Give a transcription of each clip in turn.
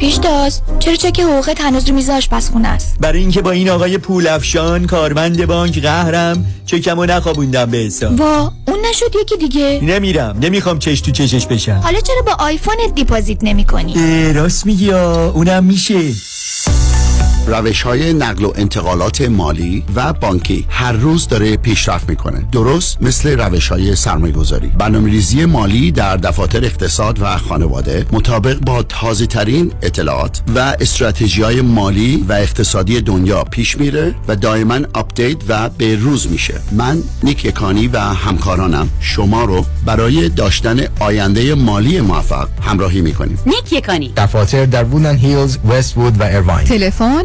پیشتاز چرا چک حقوقت هنوز رو میز آشپزخونه است؟ برای اینکه با این آقای پولافشان کارمند بانک قهرم چکمو نخوابوندم به حساب. وا اون نشد یکی دیگه. نمیرم. نمی‌خوام چش تو چشش بشم. حالا چرا با آیفونت deposit نمی کنی؟ راست میگی اونم میشه. روش های نقل و انتقالات مالی و بانکی هر روز داره پیشرفت می‌کنه. درست مثل روش های سرمایه گذاری برنامه ریزی مالی در دفاتر اقتصاد و خانواده مطابق با تازه ترین اطلاعات و استراتژی های مالی و اقتصادی دنیا پیش میره و دائما update و به روز میشه. من نیک یکانی و همکارانم. شما رو برای داشتن آینده مالی موفق همراهی می‌کنیم. نیک یکانی. دفاتر در وودن هیلز، وست وود و ایرواین تلفن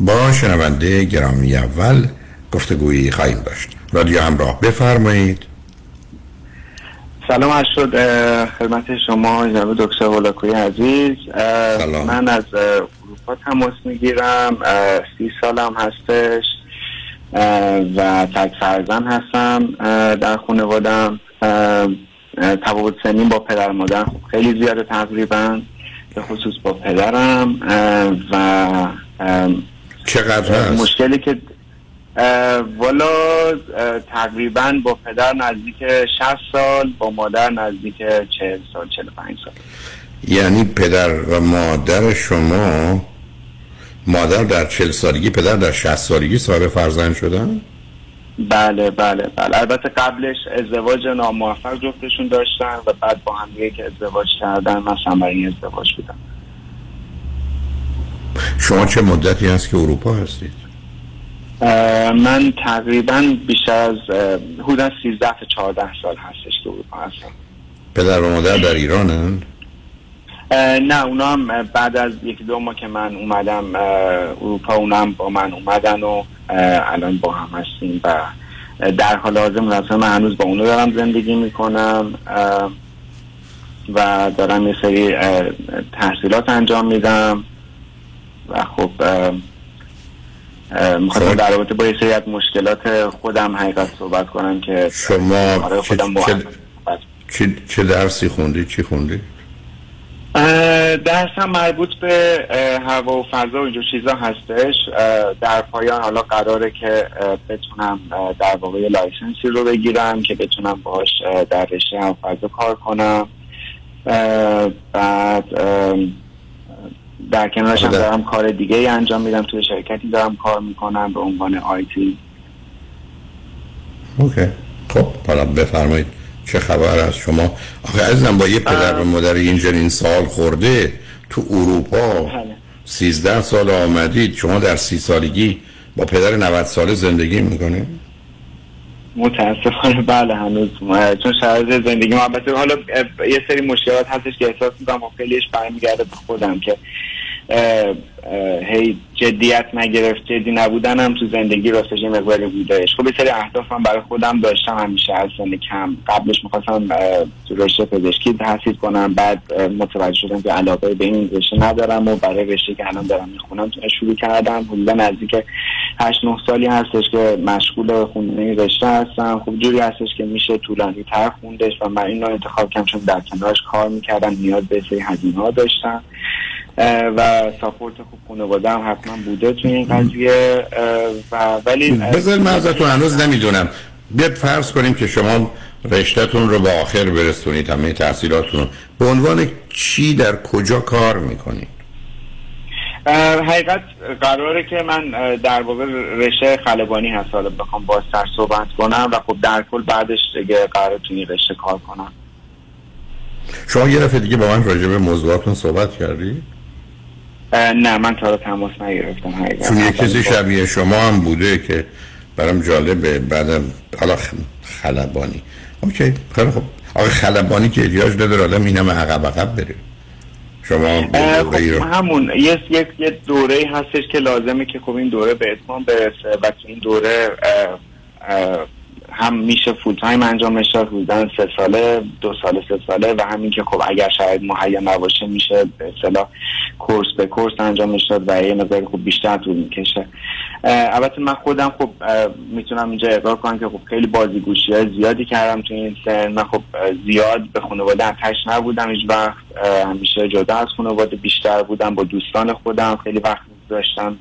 با شنونده گرامی اول گفتگویی خواهیم داشت. رادیو همراه بفرمایید. سلام عرض شد خدمت شما جناب دکتر هولاکوی عزیز. سلام. من از اروپا تماس می‌گیرم. سی سالم هستش و تک فرزن هستم در خانوادم. تفاوت سنین با پدر مادر خیلی زیاده تقریبا به خصوص با پدرم. و چقدر هست؟ مشکلی که والا تقریبا با پدر نزدیک 60 سال با مادر نزدیک 40 سال 45 سال یعنی پدر و مادر شما مادر در 40 سالگی پدر در 60 سالگی صاحب فرزند شدن؟ بله بله بله البته قبلش ازدواج ناموفق جفتشون داشتن و بعد با هم که ازدواج کردن مثلا برای ازدواج بودن شما چه مدتی هست که اروپا هستید؟ من تقریبا بیشتر از حدود 13 تا 14 سال هستش که اروپا هستم پدر و مادر در ایرانن؟ نه اونا هم بعد از یکی دو ماه که من اومدم اروپا اونا هم با من اومدن و الان با هم هستیم و در حال حاضر مثلا من هنوز با اونو دارم زندگی می‌کنم و دارم یه سری تحصیلات انجام میدم و خب می‌خواستم در رابطه با یه سری از مشکلات خودم حقیقت صحبت کنم که شما چه, خودم چه. چه, چه درسی خوندی؟ چی خوندی؟ اه، درسم مربوط به هوا و فضا و اینجور چیزا هستش. در پایان حالا قراره که بتونم در واقع license ی رو بگیرم که بتونم باش در رشته هوا فضا کار کنم. بعد در کنارش هم آره. دارم کار دیگه ای انجام میدم توی شرکتی دارم کار می‌کنم به عنوان IT okay. خب حالا بفرمایید چه خبر از شما. آخه عزیزم با یه پدر و مادر اینچنین سال خورده تو اروپا بله. سیزده سال آمدید. شما در سی سالگی با پدر 90 ساله زندگی می‌کنه متاسفانه بله هنوز چون شرایط زندگی ما البته حالا یه سری مشکلات هستش که احساس می‌کنم خیلیش برمیگرده به خودم که هی جدیت نگرفت جدی نبودنم تو زندگی راستش یه مقداری بودش. خب یه سری اهدافم برای خودم داشتم. همیشه از سن کم. قبلش می‌خواستم تو رشته پزشکی تحصیل کنم. بعد متوجه شدم که علاقه به این رشته ندارم و برای رشته که الان دارم می‌خونم شروع کردم. حدودا نزدیک 8 9 سالی هستش که مشغول خوندن این رشته هستم. خب جوری هستش که میشه طولانی تر خوندش و من این رو انتخاب کردم چون در کنارش کار می‌کردم. نیاز به سری هزینه ها داشتم. و ساپورت خوب خانواده هم حتما بوده توی این قضیه و ولی اه، بذارید من ازتون هنوز نمی‌دونم. بیاد فرض کنیم که شما رشتهتون رو به آخر برسونید همه تحصیلاتون رو. به عنوان چی؟ در کجا کار می‌کنید؟ حقیقت قراره که من در واقع رشته خلبانی هست. حالا بخوام بازتر صحبت کنم و خب در کل بعدش دیگه قراره توی رشته کار کنم. شما یه دفعه دیگه با من راجع به موضوعاتون صحبت کردی؟ نه من تا تماس نگرفتم چون یه کسی شبیه شما هم بوده که برام جالبه بعدم حالا خلبانی. okay خیلی خب آقا خلبانی که احتیاج نداره آدم این همه عقب عقب بره. شما دوره ای خب همون یه یک یه دوره هستش که لازمه که خب این دوره به اتمام برسه و تو این دوره اه، اه، هم میشه full time انجامش داد حدودا سه ساله دو ساله سه ساله و همین که خب اگر شاید مهیا نباشه میشه به اصطلاح کورس به کورس انجامش داد و یه مقدار خوب بیشتر طول می‌کشه. البته من خودم خب می‌تونم اینجا اقرار کنم که خب خیلی بازیگوشی های زیادی کردم تو این سن. من خب زیاد به خانواده اتش نبودم هیچ وقت. همیشه جدا از خانواده بیشتر بودم با دوستان خودم خیلی وقت داشتم.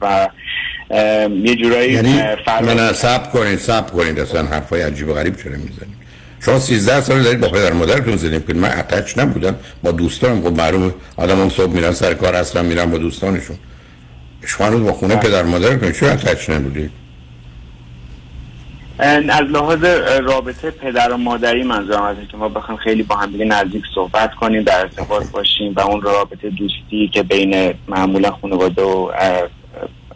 و یه جورایی یعنی نه سب کنید سب کنید. اصلا حرفای عجیب و غریب چرا می‌زنید؟ شما 13 سال دارید با پدر مادرتون زندگی کنید من اتچ نبودم. با دوستانم خب معلومه آدم هم صبح میرن سر کار اصلا میرن با دوستانشون. شما هنوز با خونه پدر مادرتون چرا اتچ نبودید؟ از لحاظ رابطه پدر و مادری منظورم از اینه که ما بخوایم خیلی با هم دیگه نزدیک صحبت کنیم در ارتباط باشیم و اون رابطه دوستی که بین معمولا خانواده و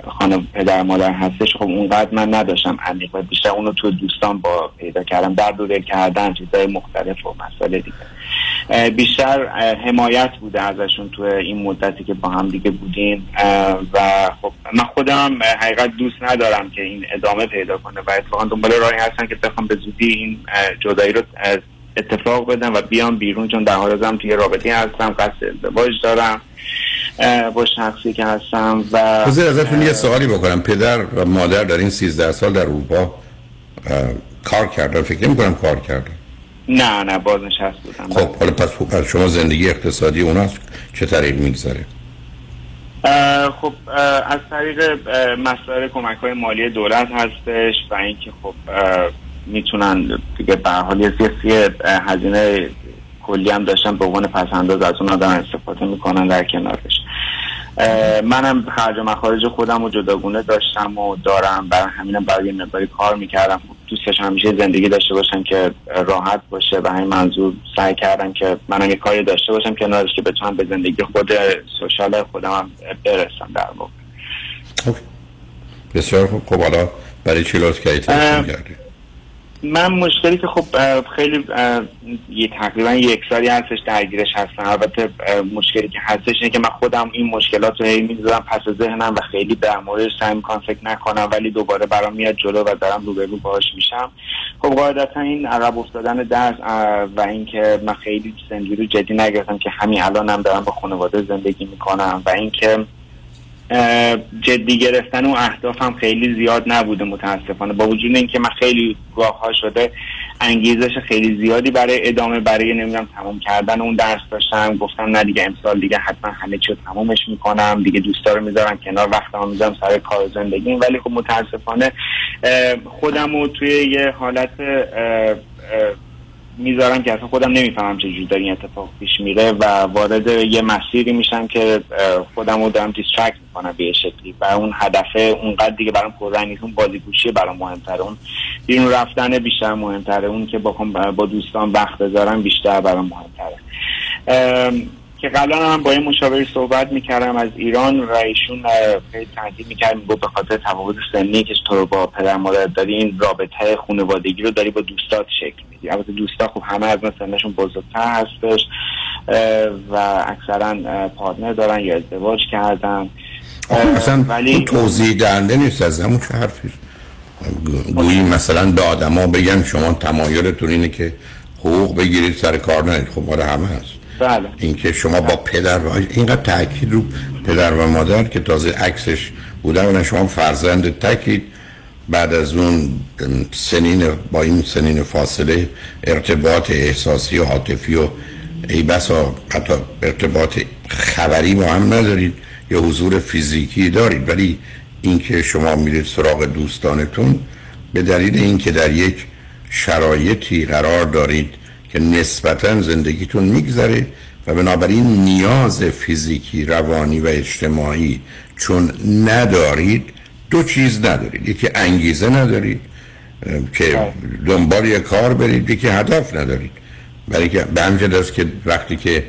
خانم پدر مادر هستش خب اونقدر من نداشتم عمیق بیشتر اونو تو دوستان با پیدا کردم در دوره کردن چیزهای مختلف و مسائل دیگه. بیشتر حمایت بوده ازشون تو این مدتی که با هم دیگه بودیم. و خب من خودم حقیقت دوست ندارم که این ادامه پیدا کنه و اتفاقا دنبال راهی هستم که بخوام به زودی این جدایی رو اتفاق بدم و بیام بیرون چون در حال حاضرم توی رابطه هستم قصد ازدواج دارم با شخصی که هستم و بذار ازتون یه سوالی بکنم. پدر و مادر در این 13 سال در اروپا کار کردن؟ فکر نمی کنم کار کردن. نه نه بازنشست بودم. خب حالا پس پس شما زندگی اقتصادی اوناست. چه طریق میگذره؟ اه، خب از طریق مسائل کمک های مالی دولت هستش و اینکه خب می‌تونن دیگه به حال یه هزینه کلی هم داشتن به عنوان پسنداز از اون آدم استفاده می‌کنن در کنارش. منم خرج و مخارج خودم رو جداگونه داشتم و دارم. برای همینم برای یه مقداری کار می‌کردم. دوستش همیشه زندگی داشته باشم که راحت باشه و همین منظور سعی کردم که منم یه کاری داشته باشم کنارش که بتونم به زندگی خود سوشال خودم هم برسم در واقع. بسیار خوب. خب حالا برای چی لطف کردی من مشکلی که خب خیلی یه تقریبا یک سالی هستش درگیرش هستم البته مشکلی که هستش اینه که من خودم این مشکلات رو می‌ذارم پس ذهنم و خیلی در موردش سعی می‌کنم فکر نکنم ولی دوباره برام میاد جلو و دارم روبرو باهاش میشم. خب قاعدتا این عقب افتادن درس و اینکه من خیلی زندگی رو جدی نگرفتم که همین الانم دارم با خانواده زندگی می‌کنم و اینکه جدی گرفتن و اهدافم خیلی زیاد نبوده متاسفانه. با وجود اینکه من خیلی گاه ها شده انگیزش خیلی زیادی برای ادامه برای نمی‌دونم تمام کردن اون درس داشتم. گفتم نه دیگه امسال دیگه حتما همه چی رو تمامش می‌کنم. دیگه دوستا رو می‌ذارم کنار وقتم می‌ذارم سر کار زندگیم. ولی خب متاسفانه خودم رو توی یه حالت می‌ذارم که اصلا خودم نمی‌فهمم چجوری داره این اتفاق پیش میره و وارد یه مسیری میشم که خودم رو دارم دیسترکت می‌کنم به شکلی. و اون هدفه اونقدر دیگه برام پررنگ نیست اون بازیگوشی برام مهمتره. اون بیرون رفتن بیشتر مهمتره. اون که با با دوستان وقت بذارم بیشتر برام مهمتره. که قبلا هم با یه مشاوری صحبت می‌کردم از ایران و ایشون تاکید می‌کرد می‌گفت به خاطر تفاوت سنی که تو با پدر مادر داری این رابطه خانوادگی رو داری با دوستات شکل میدی البته دوستا خب همه از من سنشون بزرگتر هستش و اکثرا پارتنر دارن یا ازدواج کردن. اصلا ولی توضیح دهنده نیست از همون چه حرفی گویی مثلا به آدما بگن شما تمایلتون اینه که حقوق بگیرید سر کار نرید. خب آره همه هست. بله. اینکه شما با پدر و اینقدر تاکید رو پدر و مادر که تازه عکسش بوده و شما فرزند تکید بعد از اون سنین با این سنین فاصله ارتباط احساسی و عاطفی و ای بسا حتی ارتباط خبری با هم ندارید یا حضور فیزیکی دارید. ولی اینکه شما میرید سراغ دوستانتون به دلیل اینکه در یک شرایطی قرار دارید که نسبتا زندگیتون میگذره و بنابراین نیاز فیزیکی روانی و اجتماعی چون ندارید دو چیز ندارید. یکی انگیزه ندارید که دنبال یک کار برید یکی هدف ندارید. برای که به همین است که وقتی که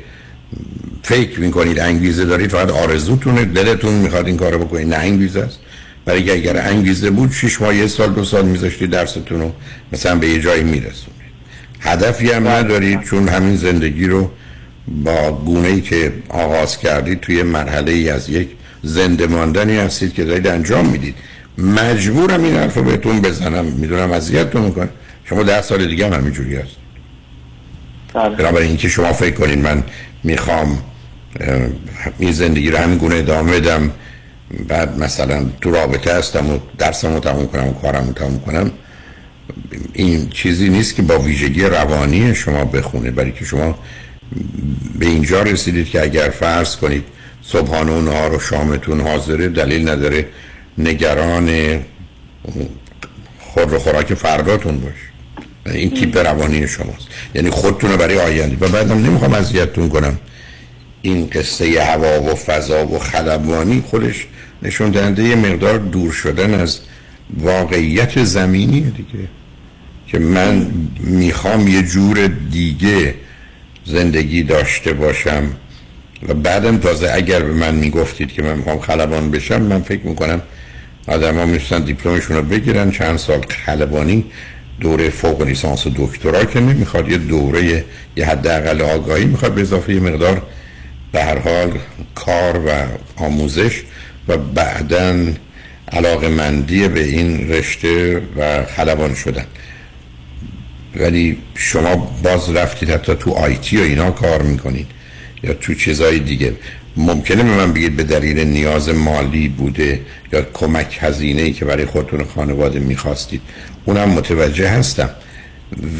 فکر می‌کنید انگیزه دارید فقط آرزوتونه دلتون می‌خواد این کارو بکنید. نه انگیزه است. برای که اگر انگیزه بود شش ماه یه سال دو سال میذاشتید درستون رو مثلا به یه جایی میرسونید هدفی هم ندارید چون همین زندگی رو با گونه ای که آغاز کردید توی مرحله ای از یک زنده ماندنی هستید که دارید انجام می‌دید. مجبورم این حرف رو بهتون بزنم. می‌دونم اذیتتون می‌کنه. شما ده سال دیگه هم همینجوری هست. بنابراین اینکه شما فکر کنید من می‌خوام این زندگی رو همین گونه ادامه بدم بعد مثلا تو رابطه هستم و درسم رو تموم کنم و کارم رو تموم کنم این چیزی نیست که با ویژگی روانی شما بخونه برای که شما به اینجا رسیدید که اگر فرض کنید صبحانه و نهار و شامتون حاضره دلیل نداره نگران خور و خوراک فرداتون باش این تیپ روانی شماست. یعنی خودتون رو برای آینده. و بعدم نمی‌خوام اذیتتون کنم. این قصه هوا و فضا و خلبانی خودش نشون دهنده یه مقدار دور شدن از واقعیت زمینی دیگه. که من می‌خوام یه جور دیگه زندگی داشته باشم. و بعدم تازه اگر به من می‌گفتید که من می‌خوام خلبان بشم من فکر می‌کنم آدم ها میستن دیپلمشون رو بگیرن. چند سال خلبانی دوره فوق لیسانس و دکترا که نمی‌خواد یه دوره یه حداقل آگاهی می‌خواد به اضافه یه مقدار به هر حال کار و آموزش و بعدا علاقه مندی به این رشته و خلبان شدن. ولی شما باز رفتید حتی تو آیتی و اینا کار می‌کنید یا تو چیزای دیگه. ممکنه به من بگید به دلیل نیاز مالی بوده یا کمک هزینه که برای خودتون خانواده می‌خواستید. اونم متوجه هستم.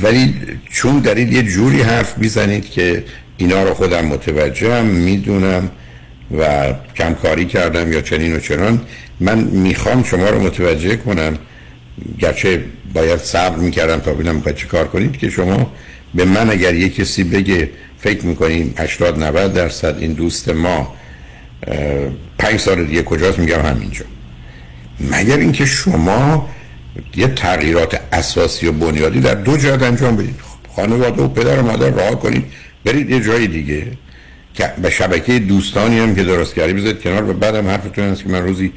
ولی چون دارید یه جوری حرف می‌زنید که اینا رو خودم متوجه هم می‌دونم و کمکاری کردم یا چنین و چنان من می‌خوام شما رو متوجه کنم گرچه باید صبر می‌کردم تا ببینم می‌خواید چه کار کنید که شما به من اگر یه کسی بگه فکر می‌کنیم 80 90 درصد این دوست ما پنج سال دیگه کجاست؟ میگم همینجا. مگر اینکه شما یه تغییرات اساسی و بنیادی در دو جهت انجام بدید؟ خانواده و پدر و مادر راه کنید برید یه جای دیگه که به شبکه دوستانی هم که درست کردی بذارید کنار و بعدم حرفتون هست که من روزی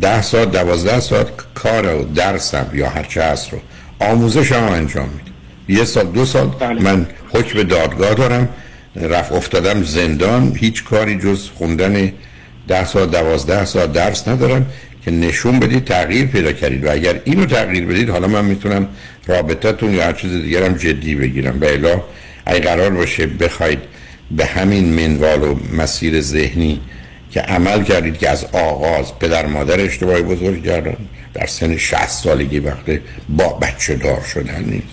ده ساعت دوازده ساعت کار و درسم یا هر چه هست رو آموزش هم انجام میدیم یه سال دو سال بله. من حکم دادگاه دارم. رفت افتادم زندان. هیچ کاری جز خوندن ده سال دوازده سال درس ندارم که نشون بدید تغییر پیدا کردید. و اگر اینو تغییر بدید حالا من می‌تونم رابطتون یا هر چیز دیگرم جدی بگیرم. و الا اگه قرار باشه بخواید به همین منوال و مسیر ذهنی که عمل کردید که از آغاز پدر مادر اشتباهی بزرگ کردن در سن 60 سالگی وقت با بچه دار شدن نیست.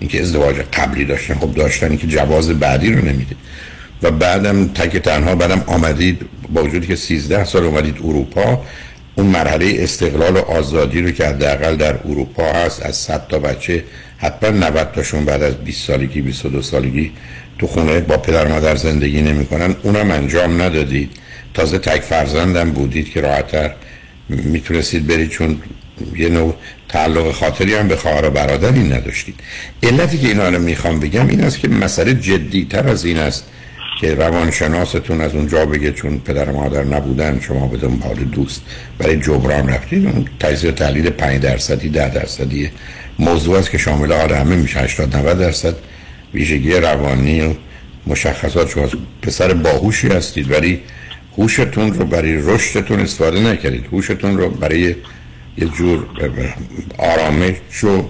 اینکه ازدواج قبلی داشتن خب داشتن که جواز بعدی رو نمیده. و بعدم تک تنها بعدم آمدید با وجودی که 13 سال اومدید اروپا اون مرحله استقلال و آزادی رو که حداقل در اروپا هست از 100 تا بچه حتما 90 تاشون بعد از 20 سالگی 22 سالگی تو خونه با پدر مادر زندگی نمی‌کنن. اونم انجام ندادید. تازه تک فرزندم بودید که راحتتر می‌تونستید برید چون یه نوع تعلق خاطری هم به خواهر و برادری نداشتید. علتی که اینا رو می‌خوام بگم این است که مسئله جدی تر از این است که روانشناستون از اونجا بگه چون پدر و مادر نبودن شما به دنبال دوست برای جبران رفتید. اون تجزیه و تحلیل 5 درصدی 10 درصدی موضوع است که شامل حال همه میشه. 80 90 درصد ویژگی روانی و مشخصات. شما پسر باهوشی هستید ولی هوشتون رو برای رشدتون استفاده نکردید. هوشتون رو برای یه جور آرامش و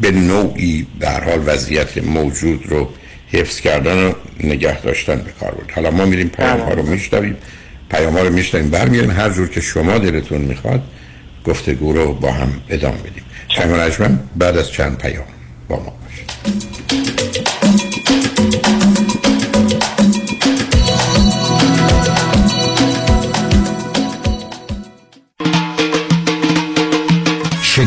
به نوعی در حال وضعیت موجود رو حفظ کردن و نگه داشتن به کار بود حالا ما میریم پیام ها رو میشنویم. پیام ها رو میشنویم. برمیاریم هر جور که شما دلتون می‌خواد گفتگو رو با هم ادامه بدیم. شنگ بعد از چند پیام با ما باشید.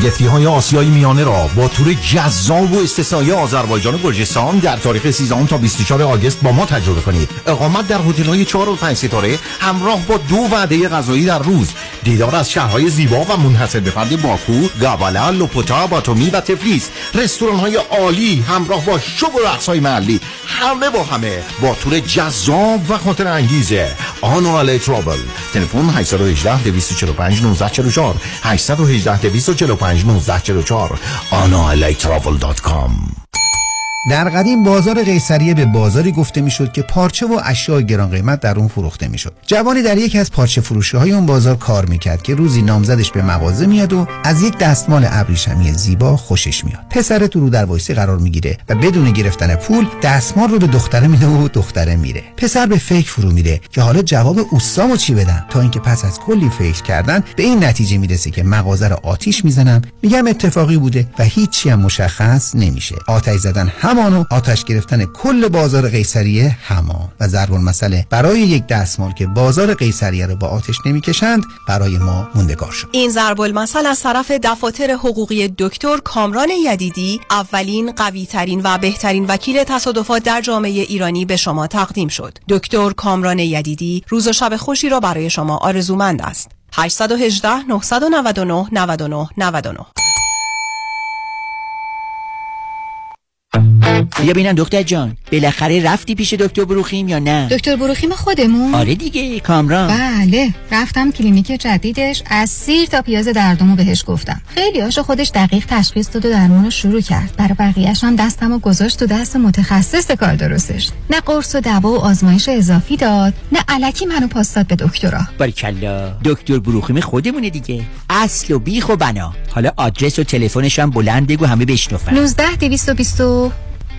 شگفتی های آسیای میانه را با تور جذاب و استثنایی آذربایجان و گرجستان در تاریخ 13 تا 24 آگست با ما تجربه کنید. اقامت در هتل های 4 و 5 ستاره همراه با دو وعده غذایی در روز. دیدار از شهرهای زیبا و منحصر به فرد باکو گابالا لوپوتا باتومی و تفلیس. رستوران های عالی همراه با شو و رقص های محلی. همه با همه با تور جذاب و خاطر انگیزه. آنوالی Travel. تلفن 818 245 1944 818 245 1944 AnvaliTravel.com در قدیم بازار قیصریه به بازاری گفته می‌شد که پارچه و اشیاء گران قیمت در اون فروخته می‌شد. جوانی در یکی از پارچه فروشی های اون بازار کار می‌کرد که روزی نامزدش به مغازه میاد و از یک دستمال ابریشمی زیبا خوشش میاد. پسر تو رو در وایسی قرار می‌گیره و بدون گرفتن پول دستمال رو به دختره میده و دختره میره. پسر به فکر فرو میره که حالا جواب اوستامو چی بدم تا اینکه پس از کلی فکر کردن به این نتیجه می‌رسه که مغازه رو آتیش می‌زنم میگم اتفاقی بوده و هیچی هم مشخص نمیشه. آتش زدن همان و آتش گرفتن کل بازار قیصریه همان و ضرب المثل برای یک دستمال که بازار قیصریه رو با آتش نمی‌کشند برای ما موندگار شد. این ضرب المثل از طرف دفاتر حقوقی دکتر کامران یدیدی اولین قوی ترین و بهترین وکیل تصادفات در جامعه ایرانی به شما تقدیم شد. دکتر کامران یدیدی روز و شب خوشی را برای شما آرزومند است. 818 999 99 99 بیا ببینم دکتر جان. بالاخره رفتی پیش دکتر بروخیم یا نه؟ دکتر بروخیم خودمون. آره دیگه کامران. بله. رفتم کلینیک جدیدش. از سیر تا پیاز دردمو بهش گفتم. خیلی هاشو خودش دقیق تشخیص داد و درمون رو شروع کرد. برای بقیهش هم دستمو گذاشت تو دست متخصص کار درستش. نه قرص و دوا و آزمایش اضافی داد نه علکی منو پاس داد به دکترا. باریکلا. دکتر بروخیم خودمونه دیگه. اصل و بیخ و بنا. حالا آدرس و تلفنش هم بلند بگو همه بشنفن 19 220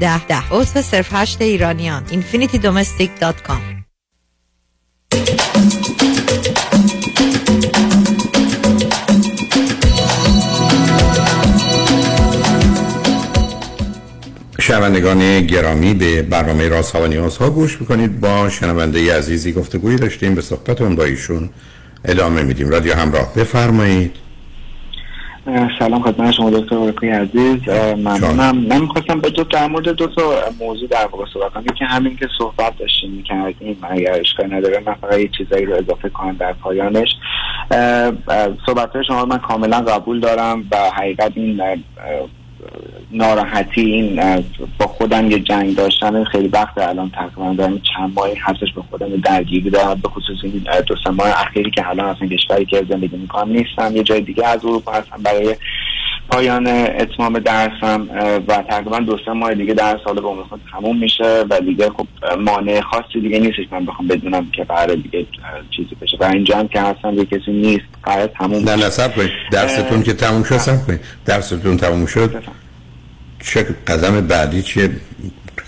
10 ده. ده عضو صرف هشت ایرانیان. infinitydomestic.com شنوندگان گرامی به برنامه راست ها و نیاز ها گوش می‌کنید. با شنونده عزیزی گفتگویی داشتیم. به صحبتون با ایشون ادامه میدیم. رادیو همراه بفرمایید. سلام خدمت شما دکتر اورکوی عزیز. ممنونم. من می‌خواستم به دو در مورد دو تا موضوع در واقع صحبت کنم. یکی همین که صحبت داشتیم می‌کردیم. اگر اشکال نداره من فقط یه چیزایی رو اضافه کنم در پایانش. صحبت شما من کاملا قبول دارم و حقیقت این ناراحتی این با خودم یه جنگ داشتن خیلی وقت الان تقریبا دارم چند ماهی هستش به خودم درگیری دارم به خصوص این دو سه ماه اخیری که الان اصلا کشوری که زندگی می‌کنم نیستم یه جای دیگه از اروپا هستم برای پایان اتمام درسم و تقریبا دو سه ماه دیگه درس سال به خود تموم میشه و دیگه خب مانع خاصی دیگه نیستش من بخوام بدونم که قرار دیگه چیزی بشه. و اینجا هم که هستم یه کسی نیست قرار تموم نه نه درستون که تموم شد درستون تموم شد. چه قدم بعدی چیه؟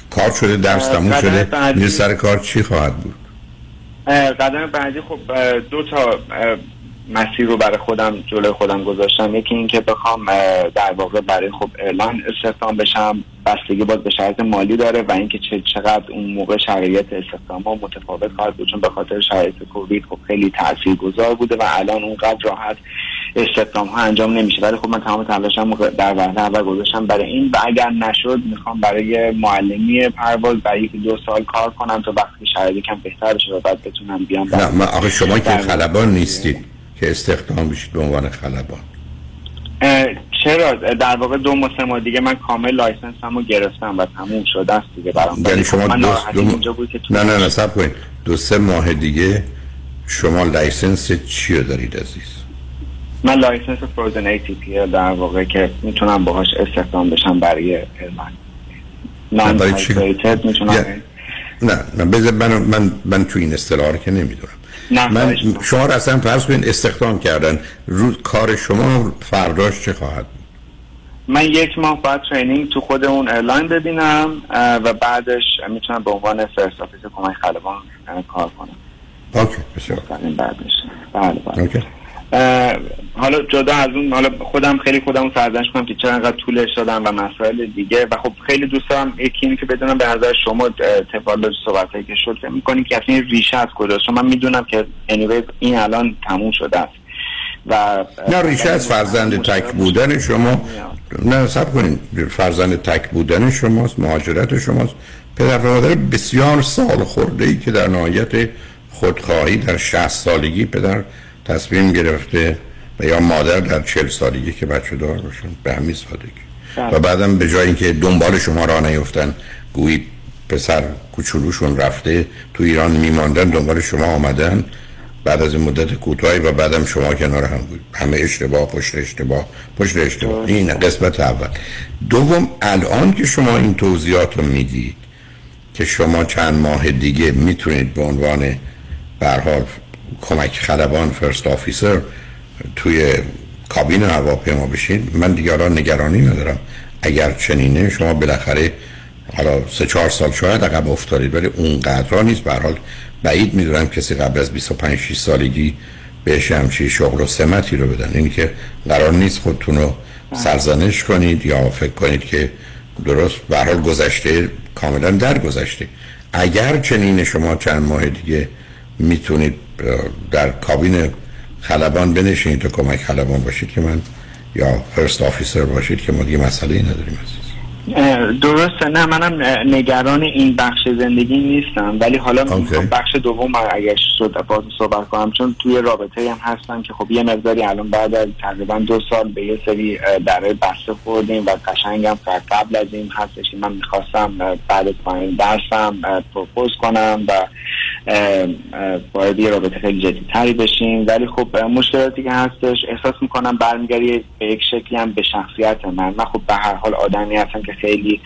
کار شده درس تموم شده میره سر کار چی خواهد بود؟ قدم بعدی خب دو تا مسیر رو برای خودم جلوی خودم گذاشتم. یکی اینکه بخوام در واقع برای خب اعلان استخدام بشم بستگی باز به شرایط مالی داره و اینکه چه چقدر اون موقع شرایط استخدام ها متفاوت خواهد بود. چون به خاطر شرایط کووید خب خیلی تاثیرگذار بوده و الان اونقدر راحت استخدام ها انجام نمیشه. ولی خب من تمام تلاشم در وهله اول گذاشتم. برای این و اگر نشد می‌خوام برای معلمی پرواز برای یکی دو سال کار کنم تا وقتی شرایط یکم بهتر بشه و بعد بتونم بیام. نه من آخه شما که خلبان نیستید. که استخدام بشید به عنوان خلبان. چرا؟ در واقع دو سه ماه دیگه من کامل license مو گرفتم و تموم شده است دیگه برام یعنی شما من دو, دو... نه نه نه صبر کنید. دو سه ماه دیگه شما license چی رو دارید عزیز؟ من license frozen ATP در واقع که می‌تونم باهاش استخدام بشم برای برای چی؟ می‌تونم نه نه بذار من, من, من تو این اصطلاح که نمی‌دونم. من شما رو اصلا فرض کنید استخدام کردن. روز کار شما فرداش چه خواهد؟ من یک ماه باید training تو خود اون airline ببینم و بعدش می‌تونم به عنوان first officer کمک خلبان کار کنم. okay بسیار. بعدش بله بله. okay. حالا جدا از اون حالا خودم خیلی خودم سرزنش کنم که چرا انقدر طولش دادم و مسائل دیگه. و خب خیلی دوست دارم یکی که بدونم به نظر شما تفاوت صحبت هایی که شد. فکر می‌کنیم که اصلا ریشه از کجاست؟ من می‌دونم که anyway این الان تموم شده است. و نه ریشه از فرزند تک بودن شما. نه سب کنید فرزند تک بودن شماست مهاجرت شماست. پدر و مادر بسیار سال خورده ای که در نهایت خودخواهی در 60 سالگی پدر تصمیم گرفته و یا مادر در 40 سالگی که بچه دار باشن به همین سادگی. و بعدم به جای اینکه دنبال شما را نیفتن گویی پسر کوچولوشون رفته تو ایران میماندن دنبال شما آمدن. بعد از این مدت کوتاهی و بعدم شما کنار هم بود. همه اشتباه پشت اشتباه پشت اشتباه. این قسمت اول. دوم الان که شما این توضیحات رو می‌دید که شما چند ماه دیگه می‌تونید به عنوان به هر حال کمک خلبان فرست آفیسر توی کابین هواپیما بشین. من دیگه الان نگرانی ندارم. اگر چنینه شما بالاخره حالا سه چهار سال شاید عقب افتادید ولی اونقدر نیست. به حال بعید می‌دونم کسی قبل از 25 6 سالگی بهش همچی شغل و سمتی رو بدن. اینی که قرار نیست خودتون رو سرزنش کنید یا فکر کنید که درست به حال گذشته کاملا در گذشته اگر چنین شما چند ماه دیگه می‌تونید در کابین خلبان بنشینید تا کمک خلبان باشید که من یا فرست آفیسر باشید که ما دیگه مسئله نداریم عزیز اه، درسته نه منم نگران این بخش زندگی نیستم. ولی حالا می‌خوام بخش دوم اگر شد باز صحبت کنم چون توی رابطه هم هستم که خب یه مقداری الان بعد از تقریبا دو سال به یه سری اه، درهای بسته خوردیم و قشنگم قبل از این هستش که من می‌خواستم بعد از پایان درسم propose کنم و باید یه رابطه خیلی جدی تری بشیم. ولی خب مشکلاتی که هستش احساس می‌کنم برمیگرده به یک شکلی هم به شخصیت من. من خب به هر حال آدمی هستم که خیلی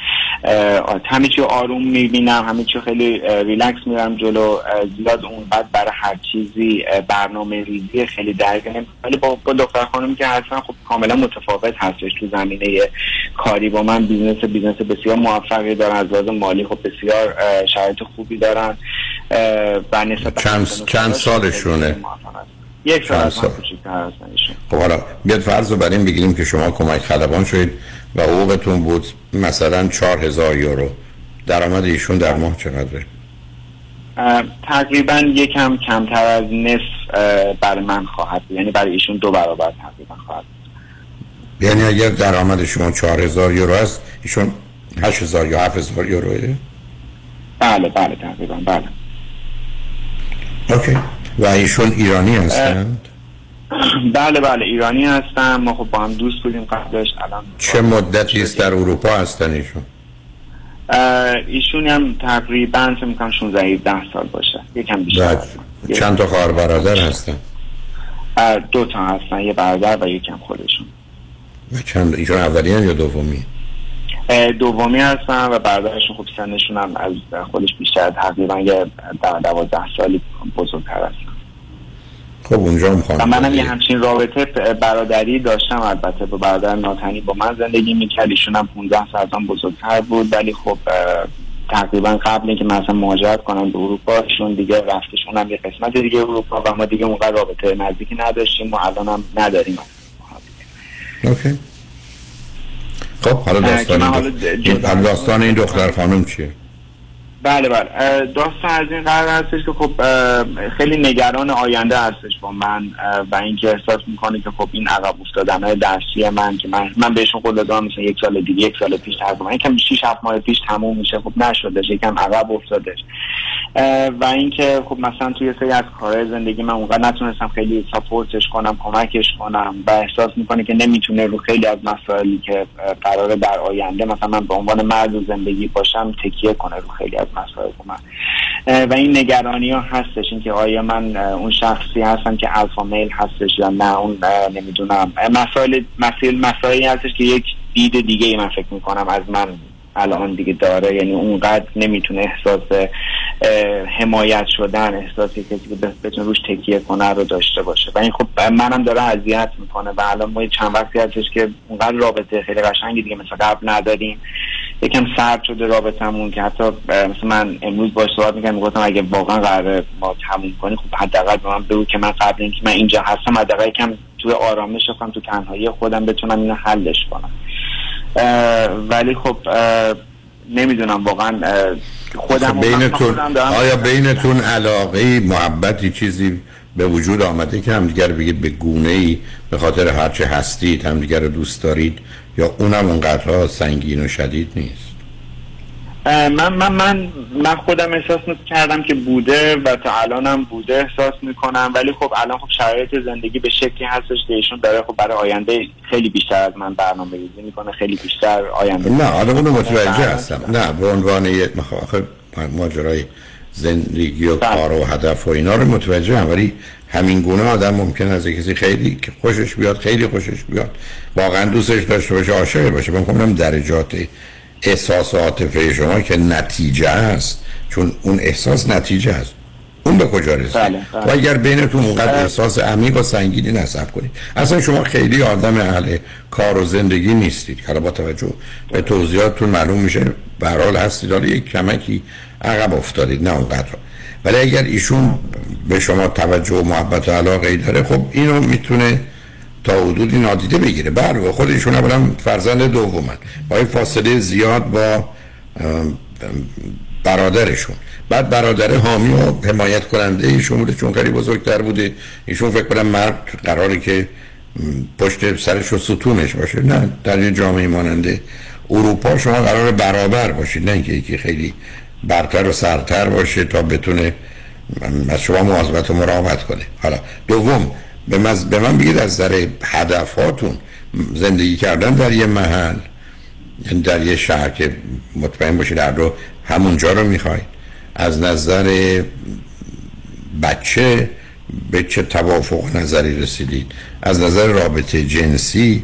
همه چی رو آروم می‌بینم همه چی خیلی ریلکس میرم جلو زیاد اونقدر برای هر چیزی برنامه ریزی خیلی نمی‌کنم. ولی با, با دختر خانمی که هستن خب کاملا متفاوت هستش تو زمینه کاری با من business business بسیار موفقی دارن از لحاظ مالی خب بسیار شرایط خوبی دارن اه، و نسبت چند چند سالشونه یک سال سال؟ خب حالا بیاد فرض رو بر این بگیریم که شما کمک خلبان شدید و حقوقتون بود مثلا چهار هزار یورو. درآمد ایشون در ماه چقدره؟ تقریبا یکم کمتر از نصف برای من خواهد بود. یعنی برای ایشون دو برابر تقریبا خواهد. یعنی اگر درآمد شما چهار هزار یورو است ایشون هشت هزار یا هفت هزار یوروه؟ بله بله تقریبا بله. اوکی. و ایشون ایرانی هستند؟ بله بله ایرانی هستم. ما خب با هم دوست بودیم قبلش الان چه مدتی است در اروپا هستن ایشون؟ ایشون هم تقریبا فکر می‌کنم 16 17 سال باشه. یکم بیشتر. بعد چند تا خواهر برادر هستن دو تا هستن یه برادر و یکم خودشون. و چند ایشون اولی یا دومی؟ دومی هستن و برادرشون خب سنشون هم از خودش بیشتر تقریبا یه در دوازده سالی بزرگتر هستن خب اونجا هم خانم منم یه همچین رابطه برادری داشتم البته با برادر ناتنی با من زندگی می‌کرد. ایشون هم 15 سال از من بزرگتر بود. ولی خب تقریبا قبل اینکه من اصلا مهاجرت کنم به اروپا ایشون دیگه رفتش اونم یه قسمت دیگه اروپا و ما دیگه اونقدر رابطه نزدیکی نداشتیم و الان هم نداریم. اوکی. خب داستان این حالا داستان این دختر خانم چیه؟ بله بله. داستان از این قرار هستش که خب خیلی نگران آینده هستش با من و اینکه احساس می‌کنه که خب این عقب افتادن های درسی من که من من بهشون قول دادم مثلا یک سال دیگه یک سال پیش تقریبا یکم 6 7 ماه پیش تموم میشه خب نشدش یکم عقب افتادش. و اینکه خب مثلا توی سری از کارهای زندگی من اونقدر نتونستم خیلی ساپورتش کنم کمکش کنم و احساس می‌کنه که نمی‌تونه رو خیلی از مسائلی که قراره در آینده مثلا من به عنوان مرد زندگی باشم تکیه کنه رو خیلی از مسائل من و این نگرانی ها هستش. اینکه آیا من اون شخصی هستم که الفا میل هستش یا نه اون نمی‌دونم. مسائل مسائل مسائلی هستش که یک دید دیگه ای من فکر می‌کنم از من الان دیگه داره. یعنی اونقدر نمی‌تونه احساس حمایت شدن احساسی کسی که بت- بتونه روش تکیه کنه رو داشته باشه. و این خب منم داره اذیت می‌کنه و الان ما چند وقتی هستش که اونقدر رابطه خیلی قشنگی دیگه مثل قبل نداریم. یکم سرد شده رابطمون که حتی مثل من امروز باش صحبت می‌کنم می‌گفتم اگه واقعا قراره ما تموم کنیم خب حداقل به من بگو که من قبل اینکه من اینجا هستم حداقل یکم توی آرامش هستم تو تنهایی خودم بتونم اینو حلش کنم. ولی خب نمی‌دونم واقعا خودم خب بینتون آیا بینتون علاقه محبتی چیزی به وجود آمده که همدیگر بگید به گونه ای به خاطر هرچه هستید همدیگر رو دوست دارید یا اونم اونقدرها سنگین و شدید نیست؟ من من من من خودم احساس کردم که بوده و تا الانم بوده احساس می‌کنم. ولی خب الان خب شرایط زندگی به شکلی هستش که ایشون داره خب برای آینده خیلی بیشتر از من برنامه ریزی می‌کنه. خیلی بیشتر آینده نه آره اونو متوجه بله. هستم. نه به عنوان یه آخه ماجرای زندگی و بله. کار و هدف و اینا رو متوجه هم ولی همین گونه آدم ممکن از کسی خیلی خوشش بیاد خیلی خوشش بیاد. واقعا دوستش داشته باشه عاشق باشه. من کنم درجات احساس و عاطفه شما که نتیجه است. چون اون احساس نتیجه است. اون به کجا رسید؟ بله، بله. و اگر بینتون اونقدر احساس عمیق و سنگینی نصب کنید. اصلا شما خیلی آدم اهل کار و زندگی نیستید. حالا با توجه به توضیحاتتون معلوم میشه به حال هستید. حالا یک کمکی عقب افتادید نه اونقدر. ولی اگر ایشون به شما توجه و محبت و علاقه ای داره خب اینو می‌تونه تا حدودی نادیده بگیره. بله و خود ایشون اولا فرزند دومن با این فاصله زیاد با برادرشون. بعد برادر حامی و حمایت کننده ایشون بوده چون خیلی بزرگتر بوده. ایشون فکر کنم مرد قراره که پشت سرش و ستونش باشه. نه در یه جامعه ماننده. اروپا شما قرار برابر باشید نه اینکه یکی خیلی برتر و سرتر باشه تا بتونه از شما مواظبت و مراقبت کنه. حالا دوم به, مز... به من بگید از نظر هدفاتون. زندگی کردن در یه محل یعنی در یه شهر که مطمئن باشید در رو همونجا رو می‌خواید. از نظر بچه به چه توافق نظری رسیدید؟ از نظر رابطه جنسی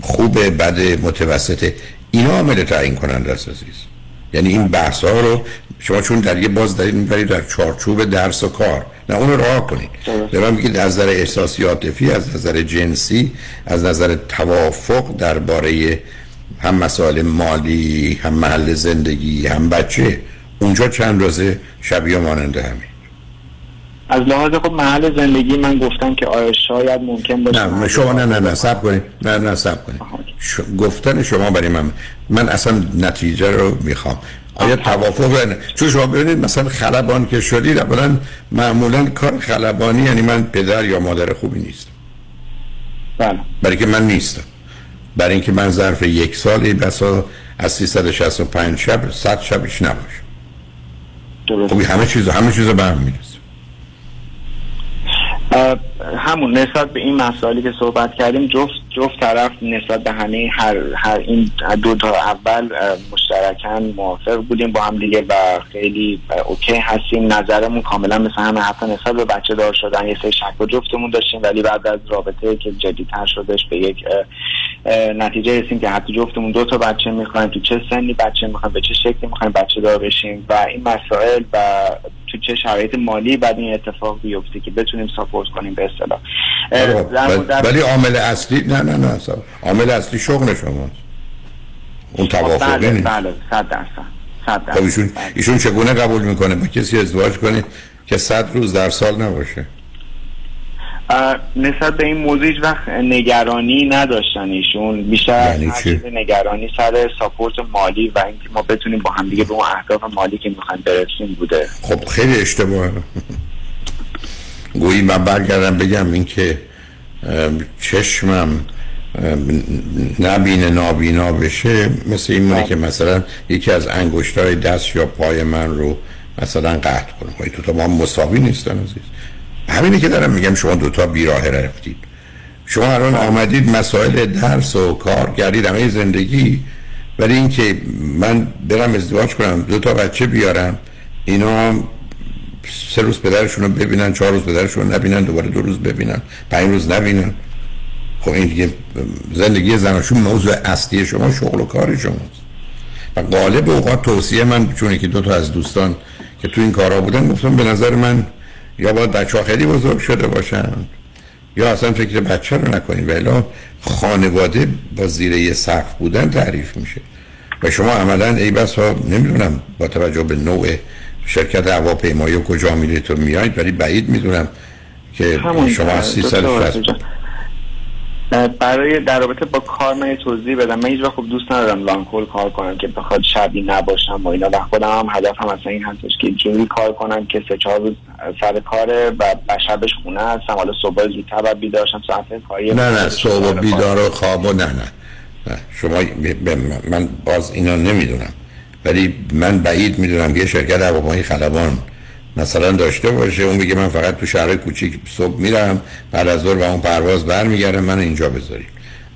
خوبه بد متوسطه اینا عامل تعیین کننده است عزیز. یعنی این بحث ها رو شما چون در یه باز دارید می‌برید در چارچوب درس و کار. نه اون رو راه کنید به من بگید از نظر احساسی عاطفی از نظر جنسی از نظر توافق درباره هم مسائل مالی هم محل زندگی هم بچه. اونجا چند روزه شبیه ماننده همین. از لحاظ خب محل زندگی من گفتم که آیا شاید ممکن باشه نه شما نه نه نه سب کنید. نه نه سب کنید. ش... گفتن شما برای من من اصلا نتیجه رو می‌خوام. آیا توافق؟ نه چون شما ببینید مثلا خلبان که شدید اولا معمولا کار خلبانی یعنی من پدر یا مادر خوبی نیستم. بله. برای که من نیستم. برای اینکه من ظرف یک سالی بسا از 365 شب 100 شبش نباشه. خب همه چیز همه چیز به هم می‌رسه. اه، همون نسبت به این مسائلی که صحبت کردیم جفت جفت طرف نسبت به همه هر هر این دو تا اول اه، مشترکاً موافق بودیم با هم دیگه و خیلی اوکی هستیم. نظرمون کاملا مثل همه حتی نسبت به بچه دار شدن یه سری شک و جفتمون داشتیم ولی بعد از رابطه که جدیتر شدش به یک نتیجه رسیم که حتی جفتمون دو تا بچه می‌خوایم تو چه سنی بچه می‌خوایم به چه شکلی می‌خوایم بچه دار بشیم و این مسائل و تو چه شرایط مالی بعد این اتفاق بیفته که بتونیم ساپورت کنیم به اصطلاح. مورد- ولی عامل اصلی نه نه نه اصلا. عامل اصلی شغل شماست اون توافقی بله نیست. بله صد درصد صد خب درصد ایشون ایشون چگونه قبول می‌کنه؟ با کسی ازدواج کنه که صد روز در سال نباشه. نسبت به این موضوع هیچ وقت نگرانی نداشتن ایشون. بیشتر یعنی نگرانی سر ساپورت مالی و اینکه ما بتونیم با هم دیگه به اون اهداف مالی که می‌خوایم برسیم بوده. خب خیلی اشتباهه گویی من برگردم بگم اینکه چشمم نبینه نابینا بشه مثل این مونه که مثلا یکی از انگشتای دست یا پای من رو مثلا قطع کنه. خب این تو تا ما هم مساوی نیستن عزیز. همینه که دارم میگم شما دوتا بیراه رفتید. شما الان آمدید مسائل درس و کار کردید همه زندگی. ولی اینکه من برم ازدواج کنم دو تا بچه بیارم اینا سه روز پدرشون رو ببینن چهار روز پدرشون رو نبینن دوباره دو روز ببینن پنج روز نبینن. خب این دیگه زندگی زناشون موضوع اصلی شما شغل و کار شماست. و غالب اوقات توصیه من چون که دو تا از دوستان که تو این کارا بودن گفتم به نظر من یا باید بچه خیلی بزرگ شده باشن یا اصلا فکر بچه رو نکنید ولی خانواده با زیر یه سقف بودن تعریف میشه. و شما عملا ای بس ها نمی‌دونم با توجه به نوع شرکت هواپیمایی و کجا میرید تو میایید ولی بعید می‌دونم که شما از 360 برای در رابطه با کار من توضیح بدم. من هیچ خوب دوست ندارم لانکول کار کنم که بخواد شبی نباشم و اینا. و خودم هم هدفم اصلا این هستش که جوری کار کنم که سه چهار روز سر کاره و شبش خونه هستم. حالا صبح زودتر باید بیدارشم ساعت کاری نه نه صبح بیدار و خواب و نه نه. نه شما من باز اینا نمی‌دونم. ولی من بعید می‌دونم یه شرکت هواپیمایی خلبان مثلا داشته باشه. اون بگه من فقط تو شهر کوچیک صبح میرم بعد از ظهر و اون پرواز برمیگردم من اینجا بذاریم.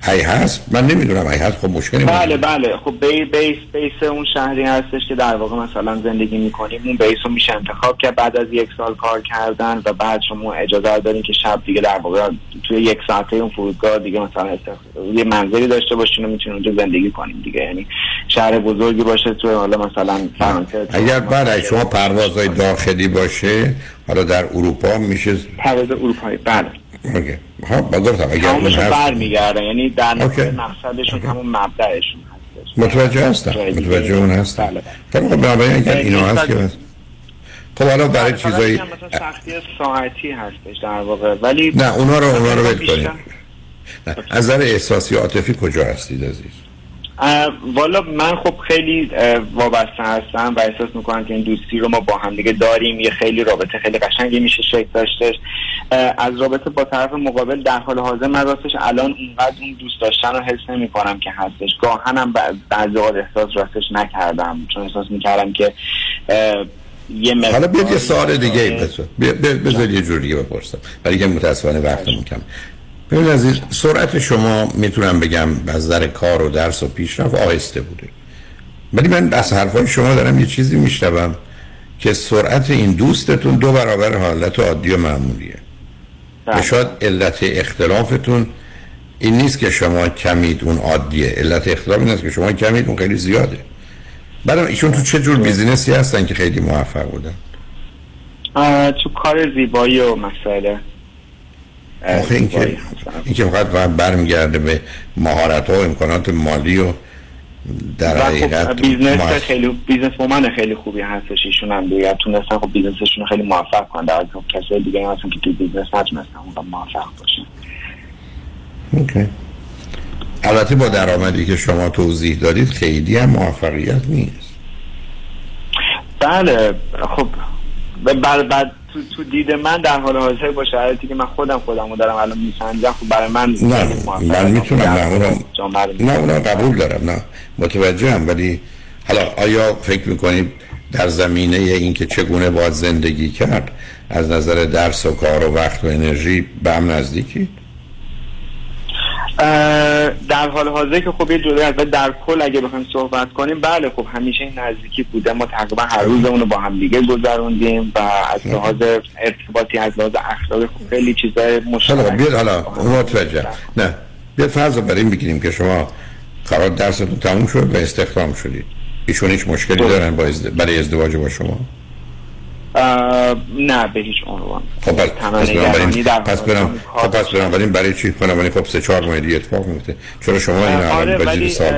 ای هست؟ من نمی‌دونم ای هست. خب مشکلی بله بله. خب بی بیس بیس اون شهری هستش که در واقع مثلا زندگی می‌کنیم. اون بیس رو میشه انتخاب کرد. بعد از یک سال کار کردن و بعد شما اجازه دارین که شب دیگه در واقع توی یک ساعته اون فرودگاه دیگه مثلا یه منزلی داشته باشین و می‌تونین اونجا زندگی کنیم دیگه. یعنی شهر بزرگی باشه توی حالا مثلا فرانسه اگر بعد شما پروازهای داخلی باشه حالا در اروپا میشه پرواز اروپایی. بله. اوکی. ها با گفتم اگر اون هست برمیگرده یعنی در نظر مقصدشون همون مبدأشون هستش. متوجه هستم. متوجه اون هستم. بله. خب بنابراین اگر اینا هست که هست خب حالا برای چیزایی مثلا سختی ساعتی هستش در واقع. ولی نه اونا رو اونا رو ول کنید. از نظر احساسی عاطفی کجا هستید عزیز؟ والا من خب خیلی وابسته هستم و احساس می‌کنم که این دوستی رو ما با هم دیگه داریم. یه خیلی رابطه خیلی قشنگی میشه شکل داشتش. از رابطه با طرف مقابل در حال حاضر من راستش الان اونقدر اون دوست داشتن رو حس نمی کنم که هستش. گاهنم بعضی اوقات احساس راستش نکردم. چون احساس می‌کردم که یه حالا بیاد یه سوال دیگه بذار. یه جور دیگه بپرسم. برای که متاسفانه وقتمون کم ببینید عزیز سرعت شما می‌تونم بگم از نظر کار و درس و پیشرفت آهسته بوده. ولی من از حرفای شما دارم یه چیزی میشنوم که سرعت این دوستتون دو برابر حالت عادی و معمولیه. و شاید علت اختلافتون این نیست که شما کمید اون عادیه. علت اختلاف این است که شما کمید اون خیلی زیاده. برای ایشون تو چه جور business ی هستن که خیلی موفق بودن؟ تو کار زیبایی و مسئله آخه این که این که فقط برمیگرده به مهارت ها و امکانات مالی و در خب حقیقت business خیلی businesswoman خیلی خوبی هستش ایشون هم دیگه. تونستن خب business شون خیلی موفق کنن. در خب کسای دیگه هستن که تو business نتونستن اون موفق باشن. okay. البته با درآمدی که شما توضیح دادید خیلی هم موفقیت نیست. بله خب بعد بعد تو, تو دید من در حال حاضر با شرایطی که من خودم خودم رو دارم الان میسنجم خب برای من نه من می‌تونم نه اونم نه اونم قبول دارم نه. متوجه هم ولی حالا آیا فکر می‌کنید در زمینه اینکه چگونه باید زندگی کرد از نظر درس و کار و وقت و انرژی به هم نزدیکی؟ در حال حاضر که خب یه هست و در کل اگه بخوایم صحبت کنیم بله خب همیشه این نزدیکی بوده. ما تقریبا هر روزمون رو با هم دیگه گذروندیم و از لحاظ ارتباطی از لحاظ اخلاقی خب خیلی چیزای مشترک. بیاد حالا متوجه. نه بیاد فرض بر این بگیریم که شما قرار درستون تموم شد و استخدام شدید. ایشون هیچ مشکلی دارن با ازد... برای ازدواج با شما؟ نه به هیچ عنوان. خب پس پس بنابراین پس برم خب پس بنابراین برای چی؟ بنابراین خب سه چهار ماه دیگه اتفاق میفته. چرا شما این آره سال؟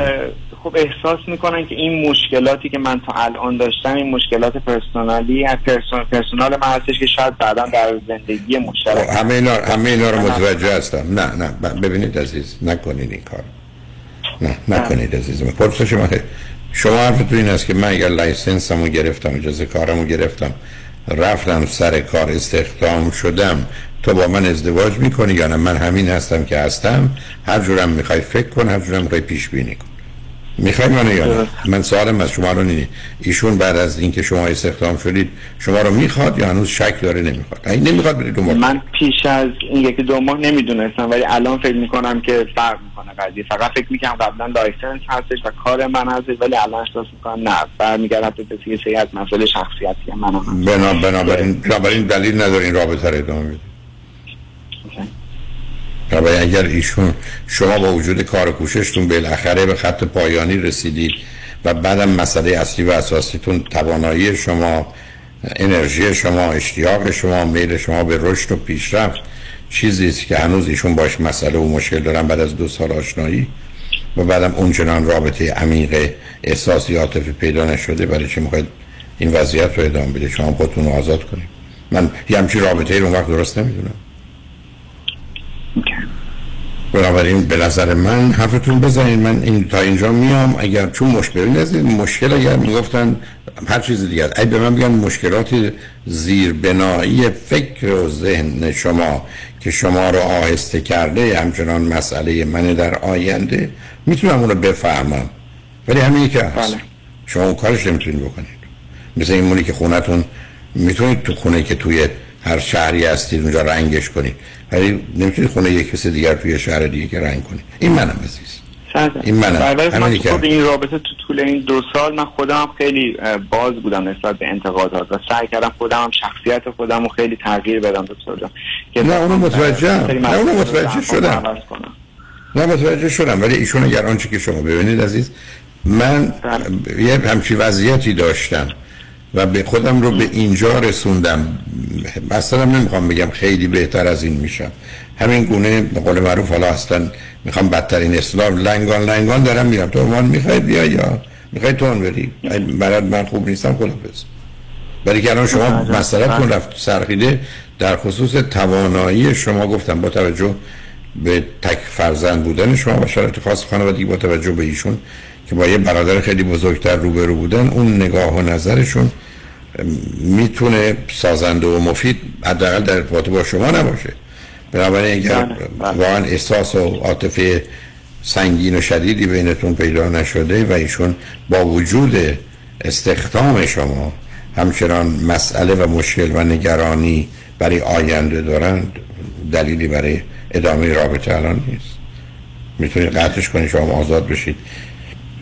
خب احساس می‌کنن که این مشکلاتی که من تا الان داشتم این مشکلات personally از person personal من هستش که شاید بعدا در زندگی مشترک همه اینا همه اینا رو متوجه هستم. نه نه. ببینید عزیز نکنید این کار. نه نکنید عزیزم پرسش شما شما حرفتون این است که من اگر license مو گرفتم اجازه کارمو گرفتم رفتم سر کار استخدام شدم. تو با من ازدواج می‌کنی یا نه؟ من همین هستم که هستم. هر جورم می‌خوای فکر کن هر جورم می‌خوای پیش بینی کن. می‌خوای منو یا من سوالم از شما رو نینی ایشون بعد از اینکه شما استخدام شدید شما رو می‌خواد یا هنوز شک داره نمی‌خواد؟ این نمی‌خواد برید دو من پیش از این یکی دو ماه نمی‌دونستم ولی الان فکر می‌کنم که فرق می‌کنه قضیه. فقط فکر می‌کنم قبلا license هستش و کار من هستش ولی الان احساس می‌کنم نه. برمیگردم به کسی از مسئله شخصیتی من هم بنا بنابراین بنابراین دلیل ندارین رابطه رو ادامه بدید و اگر ایشون شما با وجود کار و کوششتون بالاخره به خط پایانی رسیدید و بعدم مسئله اصلی و اساسیتون توانایی شما انرژی شما اشتیاق شما میل شما به رشد و پیشرفت چیزی است که هنوز ایشون باش مسئله و مشکل دارن بعد از دو سال آشنایی و بعدم اونچنان رابطه عمیق احساسی عاطفی پیدا نشده برای چه می‌خواید این وضعیت رو ادامه بده؟ شما خودتون رو آزاد کنید. من یه همچین رابطه رو اون وقت درست نمی‌دونم. بنابراین به نظر من حرفتون بزنید من این تا اینجا میام. اگر چون مشکل نزدید مشکل اگر می‌گفتن هر چیز دیگر. اگه به من بگن مشکلات زیر بنایی فکر و ذهن شما که شما رو آهسته کرده همچنان مسئله من در آینده می‌تونم اون رو بفهمم. ولی همین که هست. شما اون کارش نمی‌تونید بکنید. مثل این مونی که خونتون می‌تونید تو خونه که توی هر شهری هستید اونجا رنگش کنید. ولی نمی‌تونید خونه یک کسی دیگر توی شهر دیگه که رنگ کنید این منم عزیز. این منم. من خود این رابطه تو طول این دو سال من خودم خیلی باز بودم نسبت به انتقادات و سعی کردم خودم هم شخصیت خودم رو خیلی تغییر بدم دکتر جان که نه اونو متوجهم. خیلی نه اونو متوجه شدم. نه متوجه شدم. ولی ایشون اگر آنچه که شما ببینید عزیز من یه همچی وضعیتی داشتم. و به خودم رو به اینجا رسوندم. اصلا نمی‌خوام بگم خیلی بهتر از این میشم همین گونه به قول معروف حالا اصلا می‌خوام بدترین اسلام لنگان لنگان دارم میرم. تو عنوان می‌خوای بیا یا می‌خوای تون بری؟ برات من خوب نیستم خدافظ. برای که الان شما مسئلهتون رفت سرخیده. در خصوص توانایی شما گفتم با توجه به تک فرزند بودن شما و شرایط خاص خانوادگی با توجه به ایشون که با یه برادر خیلی بزرگتر روبرو بودن اون نگاه و نظرشون می‌تونه سازنده و مفید حداقل در ارتباط با شما نباشه. بنابراین اگر واقعا احساس و عاطفه سنگین و شدیدی بینتون پیدا نشده و ایشون با وجود استخدام شما همچنان مسئله و مشکل و نگرانی برای آینده دارند دلیلی برای ادامه رابطه الان نیست. می‌تونید قطعش کنید شما آزاد بشید.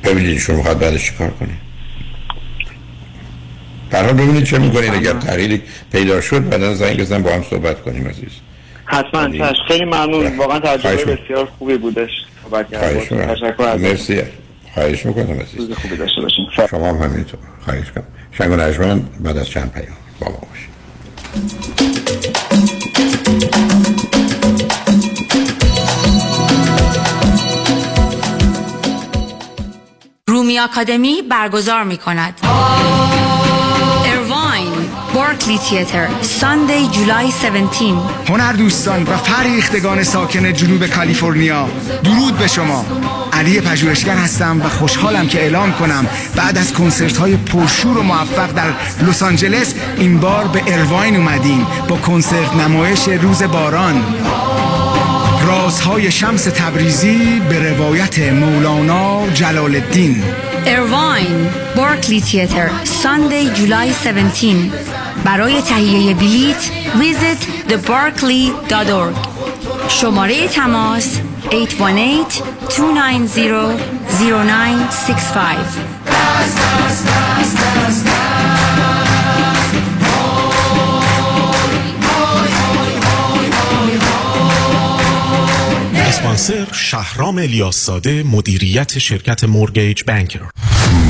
ببینید ایشون می‌خواد بعدش چیکار کنید. برای ببینید چه می‌کنید. اگر تغییری پیدا شد بعدا زنگ بزن با هم صحبت کنیم عزیز. حتما. ولی- چشم. خیلی ممنون. واقعا تجربه. بسیار خوبی بودش. خواهش. تشکر می‌کنم مرسی. خواهش می‌کنم عزیز. خوبی داشته باشین شما هم همینطور. خواهش کنم شنگ و نجمن بعد از چند پیام با ما باشید. رومی آکادمی برگزار می کند ارواین بارکلی تیتر ساندی جولای 17 هنر دوستان و فریختگان ساکن جنوب کالیفرنیا درود به شما. علی پژوهشگر هستم و خوشحالم که اعلام کنم بعد از کنسرت های پرشور و موفق در لس آنجلس این بار به ارواین اومدیم با کنسرت نمایش روز باران. رازهای شمس تبریزی به روایت مولانا جلال الدین ارواین بارکلی تیتر ساندی جولای 17 برای تهیه بلیت visit thebarclay.org شماره تماس 818-290-0965 اسپانسر شهرام الیاس ساده مدیریت شرکت مورگیج بانکر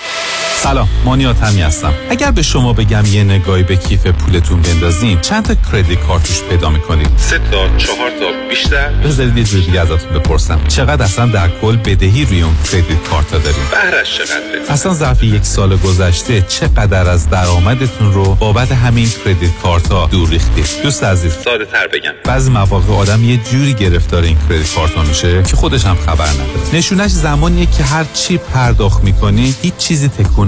you سلام مانیات همی هستم. اگر به شما بگم یه نگاهی به کیف پولتون بندازین چند تا کردیت کارتوش پیدا می‌کنید؟ سه تا چهار تا بیشتر؟ بذارید یه جور دیگه ازتون بپرسم. چقدر اصلا در کل بدهی روی اون کردیت کارت داریم بهرش چقدره؟ اصلا ظرف یک سال گذشته چقدر از درآمدتون رو بابت همین کردیت کارت ها دور ریختید؟ دوست عزیز. ساده تر بگم. بعضی مواقع آدم یه جوری گرفتار این کردیت کارت ها میشه که خودش هم خبر نداره. نشونش زمانیه که هر چی پرداخت می‌کنی هیچ چیزی تکون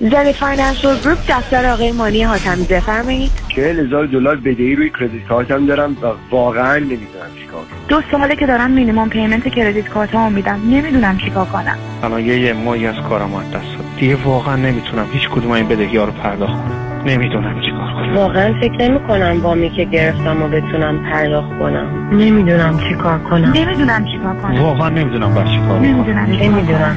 زنی Financial Group دفتر آقای مانی حاتمی بفرمایید. چهل هزار دلار بدهی روی credit card م دارم و واقعا نمی‌دونم چیکار کنم. دو ساله که دارم minimum payment credit card مو میدم. نمی‌دونم چیکار کنم. الان یه یه ماهی از کارم از دست داد دیگه واقعا نمی‌تونم هیچ کدوم این بدهی ها رو پرداخت کنم. نمی‌دونم چیکار کنم. واقعا فکر نمی کنم وامی که گرفتم و بتونم پرداخت کنم. نمی‌دونم چیکار کنم. نمی‌دونم چیکار کنم. واقعا نمی‌دونم باید چیکار کنم. نمی‌دونم نمی‌دونم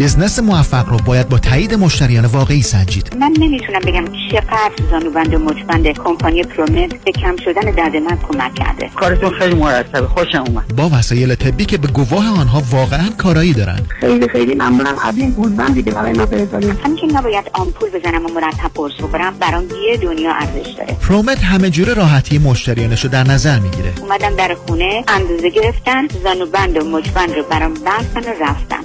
بزنس موفق رو باید با تایید مشتریان واقعی سنجید. من نمی‌تونم بگم چقدر زانوبند و مچبند کمپانی پرومت به کم شدن درد من کمک کرده. کارتون خیلی مرتبه. خوشم اومد. با وسایل طبی که به گواه آنها واقعا کارایی دارن خیلی خیلی ممنونم. قبل این گوزبند دیگه برای ما همین که نباید آمپول بزنم و مرتب قرص بخورم برام یه دنیا ارزش داره. پرومت همه جور راحتی مشتریانش رو در نظر می‌گیره. اومدم در خونه اندازه گرفتن زانوبند و مچبند رو برام بستن و رفتن.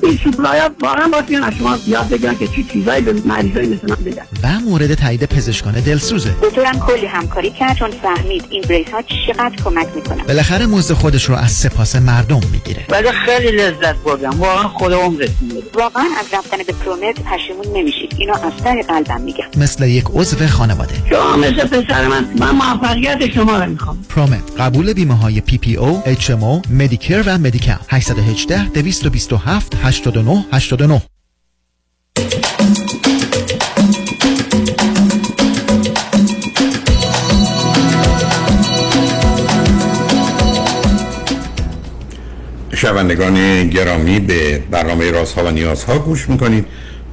واقعا باید از شما یاد بگیرن که چی چیزایی به مریضای مثل من بگن. و مورد تایید پزشکان دلسوزه. دکترم کلی همکاری کرد چون فهمید این بریس ها چقدر کمک می‌کنن. بالاخره مزد خودش رو از سپاس مردم می‌گیره. ولی خیلی لذت بردم. واقعا خود عمرتون واقعا از رفتن به پرومت پشیمون نمیشید. اینو از ته قلبم میگم. مثل یک عضو خانواده. شما مثل پسر من. من موفقیت شما رو می‌خوام. ProMed قبول بیمه های پی پی او اچ ام او مدیکر و مدیکال 818 227 89 89 شنوندگان گرامی به برنامه رازها و نیازها گوش می‌کنید.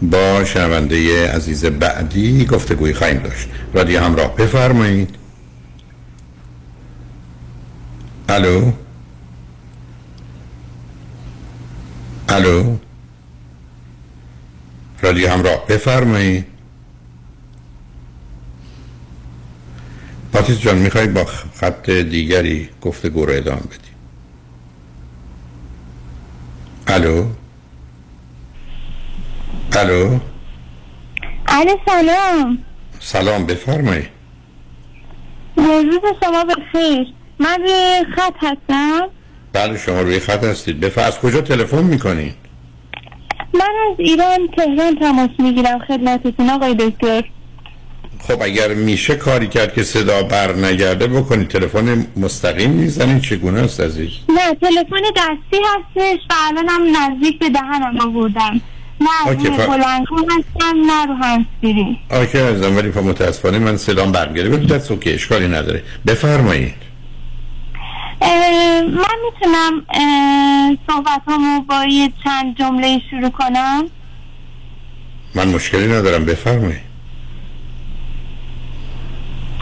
با شنونده عزیز بعدی گفتگوی خواهیم داشت. رادیو همراه بفرمایید. الو؟ الو؟ رادیو همراه بفرمایید. پاتیس جان می‌خوای با خط دیگری گفتگو رو ادامه بدی؟ الو الو الو سلام سلام بفرمایید روز شما بخیر من روی خط هستم بله شما روی خط هستید بفرمایید از کجا تلفن می‌کنید من از ایران تهران تماس می‌گیرم خدمتتون آقای دکتر خب اگر میشه کاری کرد که صدا بر نگرده بکنید تلفن مستقیم می‌زنید چگونه است عزیز؟ نه تلفن دستی هستش. و الانم نزدیک به دهنم آوردم. نه روی ف- بلندگو هستم نه رو هنسفیری آکه ازم ولی متاسفانه من صدام برگرده ولی دست اوکی اشکالی نداره. بفرمایید. من می‌تونم صحبت همو با یه چند جمله شروع کنم؟ من مشکلی ندارم. بفرمایید.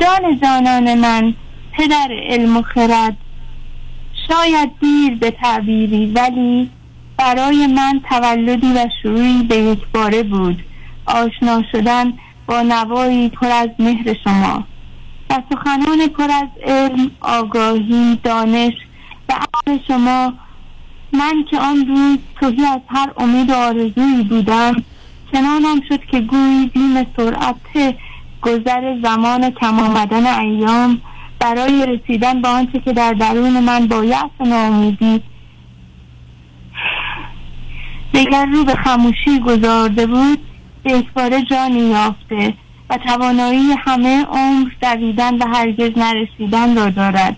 جان جانان من پدر علم و خرد. شاید دیر به تعبیری ولی برای من تولدی و شروعی به یک باره بود. آشنا شدن با نوایی پر از مهر شما. و سخنان پر از علم آگاهی دانش و عقل شما. من که آن روز توهی از هر امید و آرزویی بودم چنانم شد که گویی بیم سرعت گذر زمان کم آمدن ایام برای رسیدن به آنچه که در درون من با و ناامیدی. دیگر رو به خموشی گذارده بود به اکباره جانی یافته و توانایی همه عمر دویدن و هرگز نرسیدن را دارد.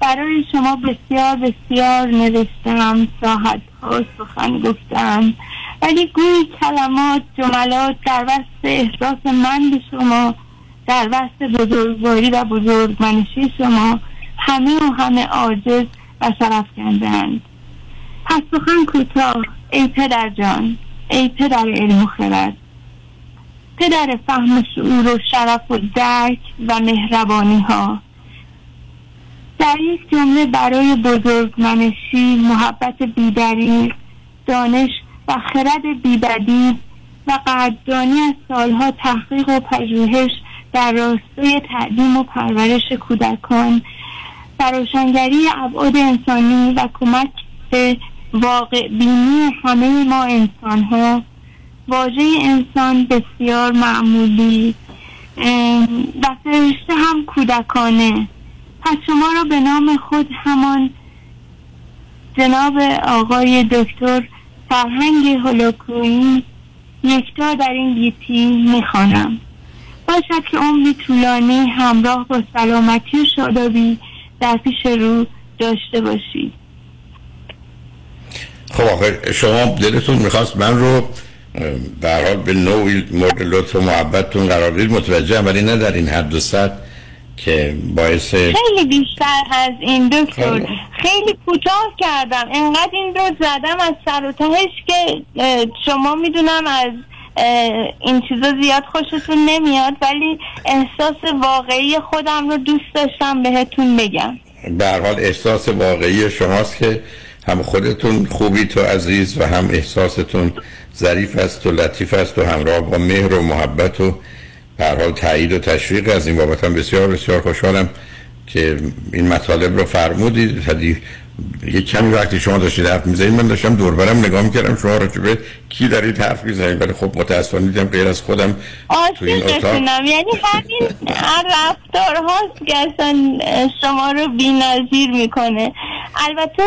برای شما بسیار بسیار نوشتم ساعت ها سخن گفتم ولی گویی کلمات جملات در وسط احساس من به شما در وسط بزرگواری و بزرگمنشی شما همه و همه عاجز و سرفکندهاند پس سخن کوتاه ای پدر جان ای پدر علم و خرد. پدر فهم و شعور و شرف و درک و مهربانی ها در یک جمله برای بزرگمنشی محبت بیدریق دانش و خرد بیبدی و قدردانی از سالها تحقیق و پژوهش در راستای تعلیم و پرورش کودکان. و روشنگری ابعاد انسانی و کمک به واقع بینی همه ما انسان ها واژه انسان بسیار معمولی. و فرشته هم کودکانه. پس شما را به نام خود همان جناب آقای دکتر فرهنگ هولوکویی یکتا در این گیتی می‌خوانم. باشد که عمری طولانی همراه با سلامتی و شادابی در پیش رو داشته باشید خب آخه شما دلتون می‌خواست من رو حال به نوعی مورد لطف و محبتتون قرار بدید متوجهم ولی نه در این حد و سطح. که باعث خیلی بیشتر از این دکتر. خیلی. کوتاه کردم. انقدر این رو زدم از سر و تهش که شما می‌دونم از این چیزا زیاد خوشتون نمیاد ولی احساس واقعی خودم رو دوست داشتم بهتون بگم. به هر حال احساس واقعی شماست که هم خودتون خوبی تو عزیز و هم احساستون ظریف است و لطیف است و همراه با مهر و محبت و به حال تایید و تشویق از این بابت هم بسیار بسیار خوشحالم که این مطالب رو فرمودید. یه کمی وقتی شما داشتید حرف می‌زنید من داشتم دوربرم نگاه می‌کردم شما راجع به کی دارید حرف می‌زنید؟ ولی خب متاسفانه دیدم غیر از خودم تو این اتاق. یعنی همین رفتار هاست که اصلا شما رو بی نظیر می‌کنه. البته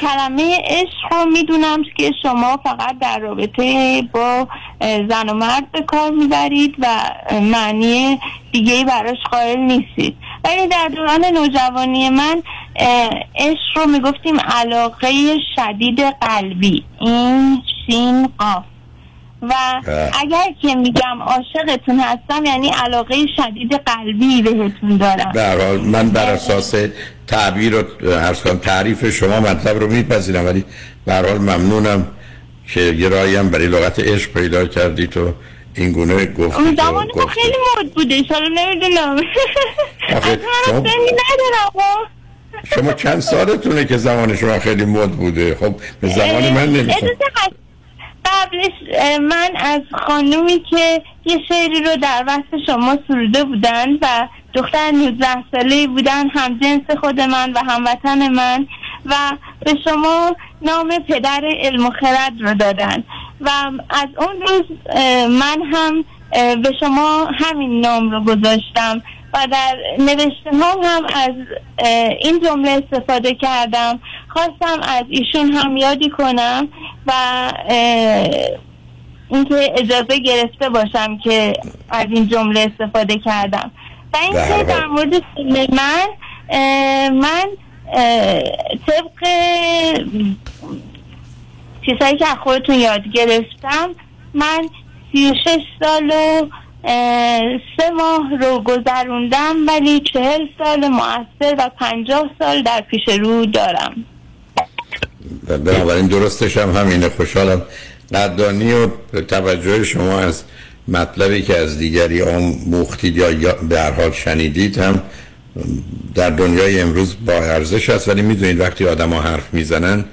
کلمه عشق رو می‌دونم که شما فقط در رابطه با زن و مرد به کار می‌برید و معنی دیگه ای براش قائل نیستید. ولی در دوران نوجوانی من عشق رو می‌گفتیم علاقه شدید قلبی. این سین قاف. و اگر که میگم عاشقتون هستم یعنی علاقه شدید قلبی بهتون دارم. به هر حال من بر اساس تعبیر و عرض تعریف شما مطلب رو میپذیرم. ولی به هر حال ممنونم که یه راهی هم برای لغت عشق پیدا کردی تو. این گونه گفتی اون زمان ما. خیلی مد بوده حالا نمی‌دونم شما- ندارم. شما چند سالتونه که زمان شما خیلی مد بوده خب به زمان من نمیشه. قبلش من از خانومی که یه شعری رو در وصف شما سروده بودن و دختر 19 ساله بودن هم جنس خود من و هموطن من و به شما نام پدر علم و خرد رو دادن و از اون روز من هم به شما همین نام رو گذاشتم و در نوشته هم, هم از این جمله استفاده کردم خواستم از ایشون هم یادی کنم و اینکه اجازه گرفته باشم که از این جمله استفاده کردم و اینکه حال. در مورد من من طبق چیزهایی که از خودتون یاد گرفتم من سی و شش سال و سه ماه رو گذروندم ولی چهل سال موثر و پنجاه سال در پیش رو دارم. بنابراین درستش هم همینه. خوشحالم. قدردانی و توجه شما از مطلبی که از دیگری آموختید یا یا به هر حال شنیدید هم در دنیای امروز با ارزش است. ولی می‌دونید وقتی آدم ها حرف می‌زنن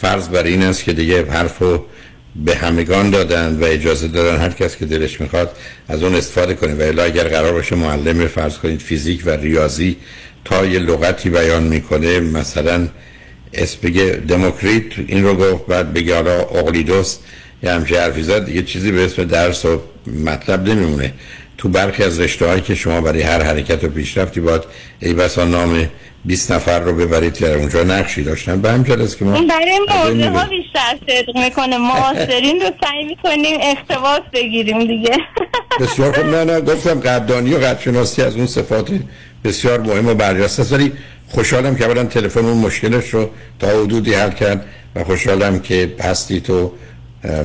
فرض بر این است که دیگه حرف رو به همگان دادن و اجازه دادن هر کس که دلش می‌خواد از اون استفاده کنه. و الا اگر قرار باشه معلم فرض کنید فیزیک و ریاضی تا یه لغتی بیان می‌کنه مثلا اسم بگه دموکریت این رو گفت بعد بگه حالا اقلیدوس یه همچه حرفی زد یه چیزی به اسم درس و مطلب نمیمونه. تو برخی از رشته که شما برای هر حرکت و پیشرفتی باید ای بسا نام 20 نفر رو ببرید که اونجا نقشی داشتن. به همین است که ما برای موضوع ها. بیشتر صدق می‌کنه. معاصرین رو سعی می‌کنیم اختباس بگیریم دیگه. بسیار خوب. نه نه گفتم قدردانی و قدرشناسی از اون صفات بسیار مهم و برجسته است. ولی خوشحالم که اولا تلفن اون مشکلش رو تا حدودی حل کرد و خوشحالم که هستی تو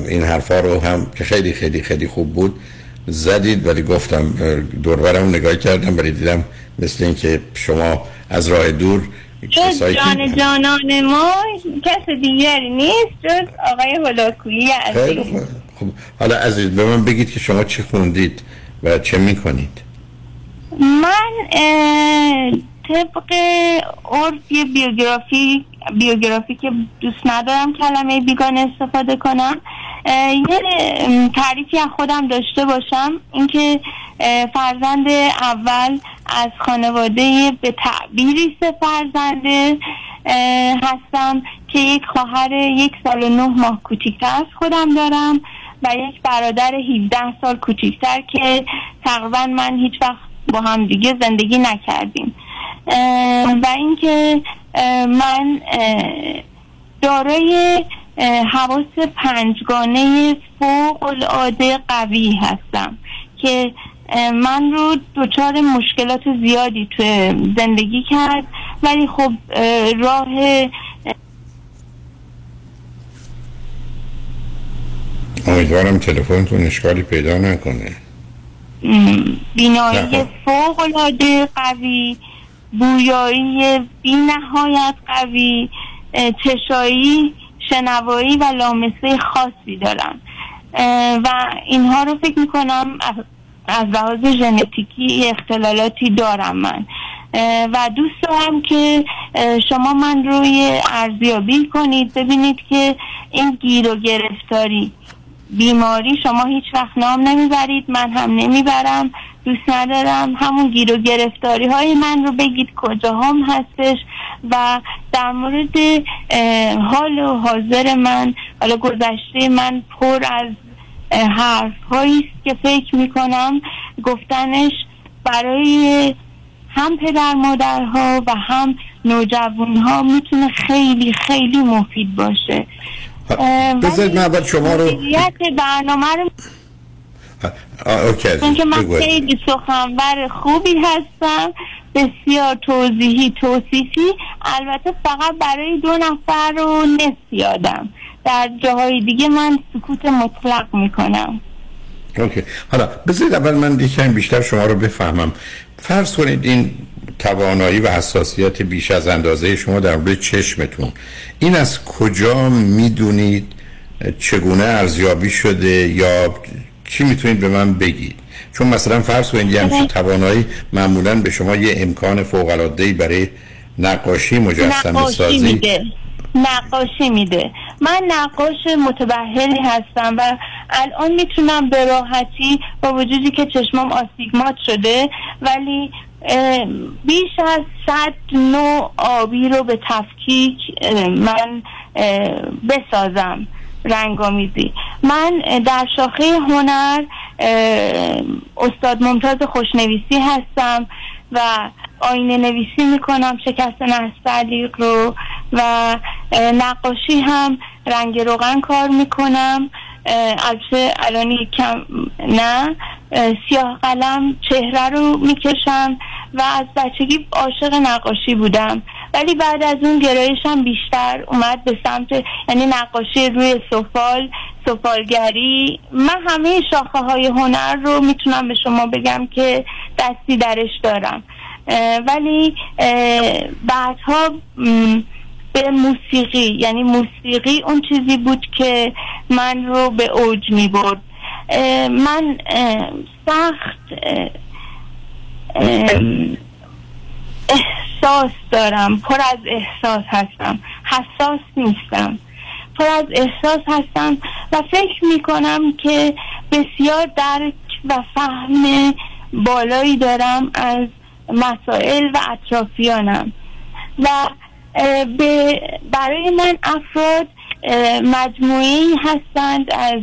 این حرفا رو هم که خیلی خیلی خیلی خوب بود زدید. ولی گفتم دوربرم نگاه کردم ولی دیدم مثل اینکه شما از راه دور جز جان جانان ما کس دیگری نیست جز آقای هلاکویی عزیز. خب حالا عزیز به من بگید که شما چی خوندید و چه می‌کنید من طبق عرف یه بیوگرافی بیوگرافی که دوست ندارم کلمه بیگانه استفاده کنم. یه تعریفی از خودم داشته باشم. اینکه فرزند اول از خانواده به تعبیری سه فرزنده هستم که یک خواهر یک سال و نه ماه کوچیکتر از خودم دارم و یک برادر 17 سال کوچیکتر که تقریبا من هیچ وقت با هم دیگه زندگی نکردیم. و اینکه من دارای حواس پنجگانه فوق العاده قوی هستم که من رو دچار مشکلات زیادی تو زندگی کرد ولی خب اه، راه امیدوارم تلفنتون اشکالی پیدا نکنه بینایی نه. فوق العاده قوی بویایی بی نهایت قوی چشایی شنوایی و لامسه خاصی دارم. و اینها رو فکر می‌کنم از لحاظ ژنتیکی اختلالاتی دارم من. و دوست دارم که شما من روی ارزیابی کنید. ببینید که این گیر و گرفتاری بیماری شما هیچ وقت نام نمی‌برید من هم نمی‌برم دوست ندارم. همون گیر و گرفتاری های من رو بگید کجا هم هستش. و در مورد حال و حاضر من حالا گذشته من پر از حرف هایی است که فکر می‌کنم گفتنش برای هم پدر مادرها و هم نوجوان ها می‌تونه خیلی خیلی مفید باشه. بذارید من اول شما رو مدیریت برنامه رو OK. چون که من. خیلی سخنور خوبی هستم بسیار توضیحی توصیفی البته فقط برای دو نفر رو نصف یادم در جاهای دیگه من سکوت مطلق می‌کنم OK حالا بذارید اول من یکم بیشتر شما رو بفهمم فرض کنید این توانایی و حساسیت بیش از اندازه شما در مورد چشمتون. این از کجا می‌دونید چگونه ارزیابی شده یا چی می‌تونید به من بگید؟ چون مثلا فرض کنید یه همچین توانایی معمولا به شما یه امکان فوق العاده برای نقاشی مجسمه نقاشی سازی میده. نقاشی میده. من نقاش متبهری هستم و الان می‌تونم به راحتی با وجودی که چشمام آستیگمات شده ولی بیش از صد نوع آبی رو به تفکیک من بسازم رنگامیزی. من در شاخه هنر استاد ممتاز خوشنویسی هستم و آینه نویسی می‌کنم شکست نستعلیق رو و نقاشی هم رنگ روغن کار می‌کنم. البته الان کم نه اه، سیاه قلم چهره رو می‌کشم و از بچگی عاشق نقاشی بودم. ولی بعد از اون گرایشم بیشتر اومد به سمت یعنی نقاشی روی سفال سفالگری. من همه شاخه های هنر رو می‌تونم به شما بگم که دستی درش دارم. اه، ولی بعدها به موسیقی یعنی موسیقی اون چیزی بود که من رو به اوج می برد من سخت احساس دارم. پر از احساس هستم. حساس نیستم. پر از احساس هستم و فکر می کنم که بسیار درک و فهم بالایی دارم از مسائل و اطرافیانم. و به برای من افراد مجموعی هستند از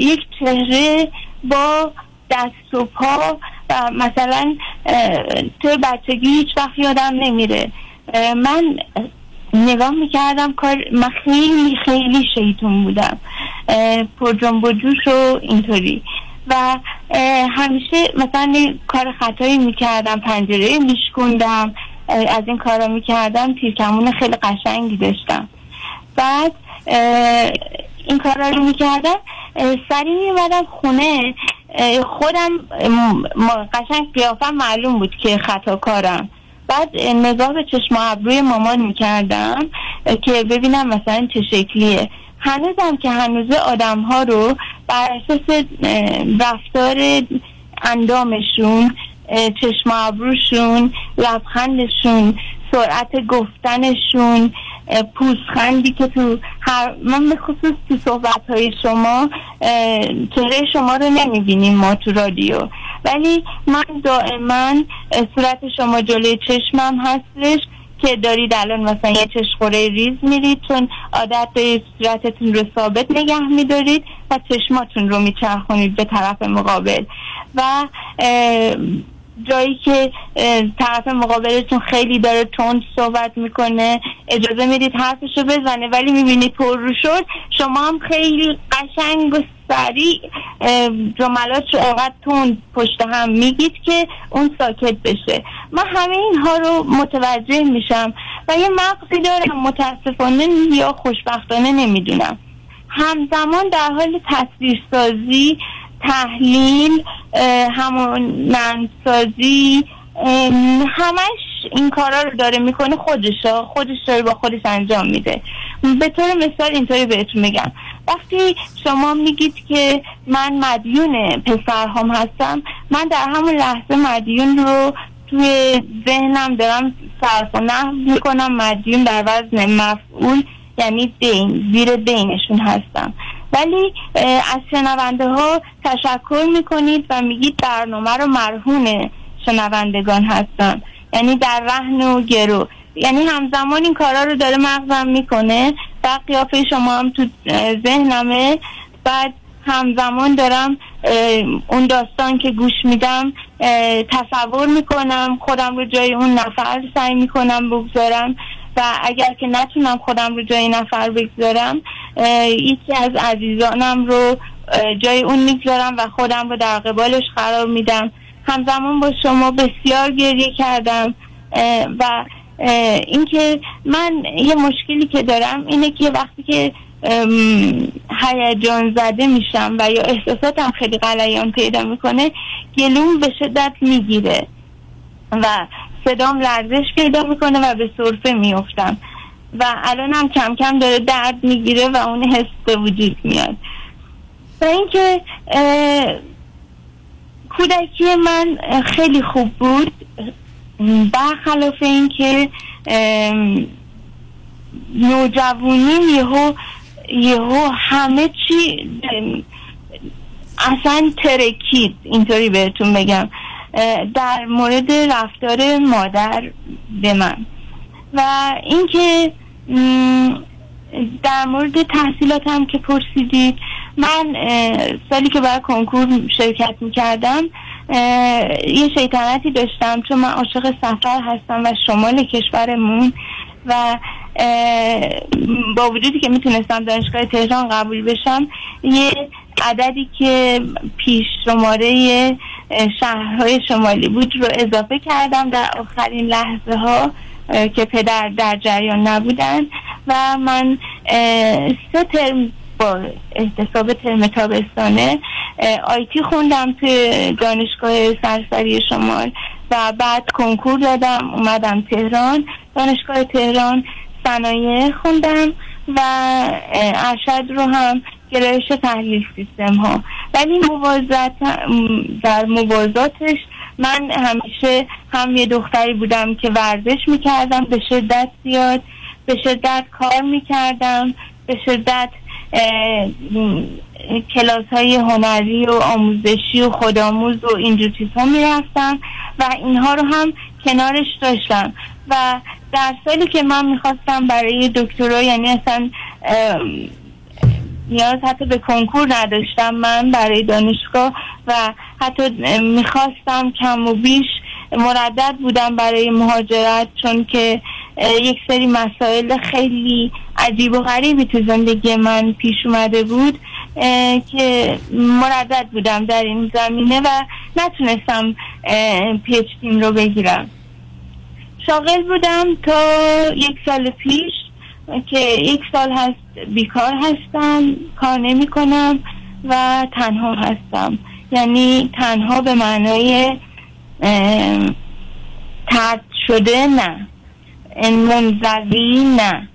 یک چهره با دست و پا و مثلا توی بچگی هیچ وقت یادم نمیره. من نگاه می‌کردم کار من خیلی خیلی شیطون بودم. پر جنب و جوش و اینطوری. و همیشه مثلا کار خطایی می‌کردم پنجره میشکوندم. از این کارا می‌کردم تیرکمون خیلی قشنگی داشتم. بعد این کارا رو می‌کردم. سری میومدم خونه. خودم قشنگ قیافم معلوم بود که خطا کارم. بعد اه، نگاه به چشم ابروی مامان می‌کردم که ببینم مثلا چه شکلیه. هنوزم که هنوزه آدم ها رو بر اساس رفتار اندامشون چشم ابروشون لبخندشون سرعت گفتنشون پوزخندی که تو هر من به خصوص تو صحبت های شما چهره شما رو نمی‌بینیم ما تو رادیو. ولی من دائما صورت شما جلوی چشمم هستش که دارید الان مثلا یه چشخوره ریز میرید چون عادت صورتتون رو ثابت نگه میدارید و چشماتون رو میچرخونید به طرف مقابل. و جایی که طرف مقابلتون خیلی داره تند صحبت می‌کنه. اجازه می‌دید حرفشو بزنه ولی می‌بینید پر رو شد. شما هم خیلی قشنگ و سریع جملات رو انقدر تند پشت هم میگید که اون ساکت بشه. من همه اینها رو متوجه میشم و یه مغزی دارم متاسفانه یا خوشبختانه نمی‌دونم. همزمان در حال تصویرسازی تحلیل اه، همانندسازی ام، همش این کارا رو داره می‌کنه خودش خودش داره با خودش انجام میده. به طور مثال اینطوری بهتون میگم. وقتی شما میگید که من مدیون پسرهام هستم من در همون لحظه مدیون رو توی ذهنم دارم صرف و می‌کنم. مدیون در وزن مفعول یعنی دین زیر دینشون هستم. ولی از شنونده ها تشکر می‌کنید و میگید برنامه رو مرهون شنوندگان هستم یعنی در رهن و گرو. یعنی همزمان این کارا رو داره مغزم می‌کنه و قیافه شما هم تو ذهنمه. بعد همزمان دارم اون داستان که گوش میدم تصور می‌کنم خودم رو جای اون نفر سعی می‌کنم بگذارم. و اگر که نتونم خودم رو جای نفر بگذارم یکی از عزیزانم رو جای اون می‌گذارم و خودم رو در قبالش قرار میدم. همزمان با شما بسیار گریه کردم. و اینکه من یه مشکلی که دارم اینه که وقتی که هیجان زده میشم و یا احساساتم خیلی غلیان پیدا می‌کنه گلوم به شدت می‌گیره. و صدام لرزش پیدا می‌کنه و به صرفه میفتم و الانم کم کم داره درد می‌گیره و اون حس به وجود میاد. و اینکه کودکی من خیلی خوب بود. برخلاف اینکه نوجوانی یهو یهو همه چی اصلا ترکید. اینطوری بهتون بگم. در مورد رفتار مادر به من. و اینکه در مورد تحصیلاتم که پرسیدید من سالی که برای کنکور شرکت می‌کردم یه شیطنتی داشتم چون من عاشق سفر هستم و شمال کشورمون و با وجودی که می‌تونستم دانشگاه تهران قبول بشم یه عددی که پیش شماره شهرهای شمالی بود رو اضافه کردم در آخرین لحظه ها که پدر در جریان نبودن و من سه ترم با احتساب ترم تابستانه آیتی خوندم توی دانشگاه سرسری شمال و بعد کنکور دادم اومدم تهران. دانشگاه تهران صنایع خوندم و ارشد رو هم گرایش تحلیل سیستم ها. ولی موازات در موازاتش من همیشه هم یه دختری بودم که ورزش می‌کردم به شدت زیاد به شدت کار می‌کردم به شدت کلاس های هنری و آموزشی و خودآموز و اینجور چیزها می‌رفتم و اینها رو هم کنارش داشتم. و در سالی که من می‌خواستم برای دکترا یعنی اصلا نیاز حتی به کنکور نداشتم من برای دانشگاه و حتی می‌خواستم کم و بیش مردد بودم برای مهاجرت چون که یک سری مسائل خیلی عجیب و غریبی تو زندگی من پیش اومده بود که مردد بودم در این زمینه و نتونستم پیچتیم رو بگیرم. شاغل بودم تا یک سال پیش. که یک سال هست بیکار هستم کار نمی کنم و تنها هستم. یعنی تنها به معنای ترد شده نه. منزوی نه.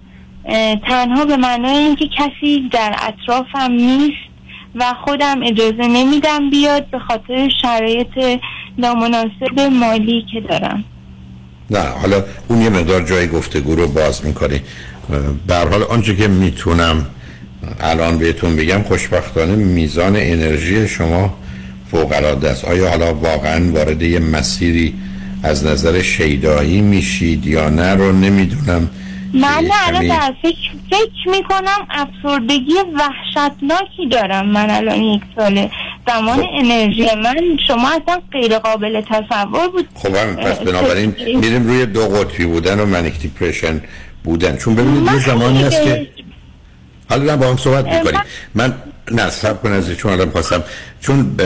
تنها به معنای اینکه کسی در اطرافم نیست و خودم اجازه نمیدم بیاد به خاطر شرایط نامناسب مالی که دارم. نه حالا اون یه مقدار جای گفتگو رو باز می‌کنه هر حال آنچه که می‌تونم الان بهتون بگم خوشبختانه میزان انرژی شما فوق العاده است. آیا حالا واقعا وارد یه مسیری از نظر شیدایی میشید یا نه رو نمی‌دونم. من نه الان در فکر, فکر می‌کنم افسردگی وحشتناکی دارم من الان یک ساله زمان انرژی. من شما اصلا غیر قابل تصور بود. خب هم پس بنابراین میریم روی دو قطبی بودن و منیک دیپرشن بودن. چون ببینید یه زمانی هست که حالا با هم صحبت می‌کنیم. من نه سب کن از چون الان خواستم چون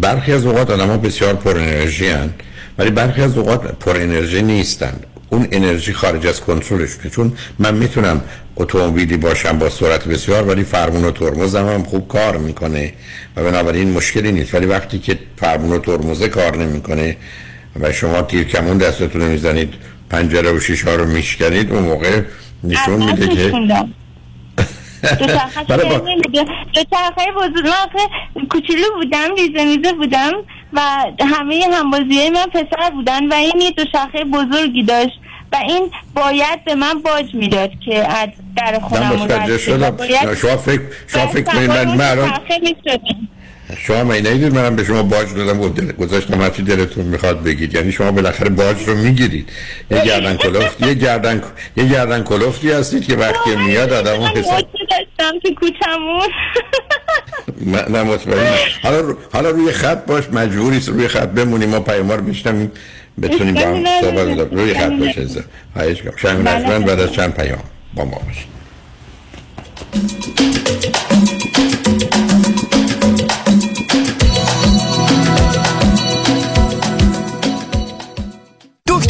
برخی از اوقات آدم ها بسیار پر انرژی هن ولی برخی از اوقات پر انرژی نیستن. اون انرژی خارج از کنترلشونه چون من می‌تونم اتومبیلی باشم با سرعت بسیار ولی فرمون و ترمزم هم خوب کار می‌کنه. و بنابراین مشکلی نیست. ولی وقتی که فرمون و ترمزه کار نمی‌کنه و شما تیر کمون دستتون می‌زنید پنجره و شیشه ها رو میشکنید اون موقع نشون میده که دوچرخه برای با- دوچرخه بزرگ کوچولو بودم ریزه میزه بودم و همه همبازی من پسر بودن و این یه دوچرخه بزرگی داشت و این باید به من باج می‌داد که از در خونم متوجه شدم. شما فکر شما فکر من شما می ندید منم به شما باج دادم؟ و دل- گذاشتم هرچی دلتون می‌خواد بگید. یعنی شما بالاخره باج رو می‌گیرید. یه گردن کلفت یه گردن یه گردن کلفتی هستید که وقتی میاد آدم اون حساب داشتم تو کوچمون نه مطمئنم. حالا رو- حالا روی خط باش مجبوری روی خط بمونیم ما پیام رو بشنویم. بتونیم با هم. صحبت. روی خط باش خواهش کنم شنگ نجمن بعد از چند پیام با ما باشید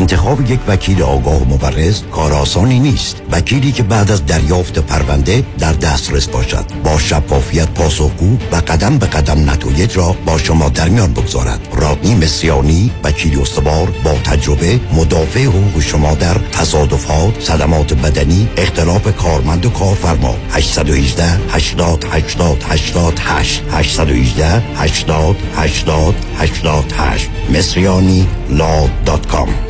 انتخاب یک وکیل آگاه و مبرز کار آسانی نیست. وکیلی که بعد از دریافت پرونده در دسترس باشد. با شفافیت پاسخگو و قدم به قدم نتایج را با شما در میان بگذارد. رادنی مصریانی وکیل استوار با تجربه مدافع حقوق شما در تصادفات صدمات بدنی اختلاف کارمند و کارفرما. 818 80 80 88 818 80 80 88 مصریانی لا دات کام.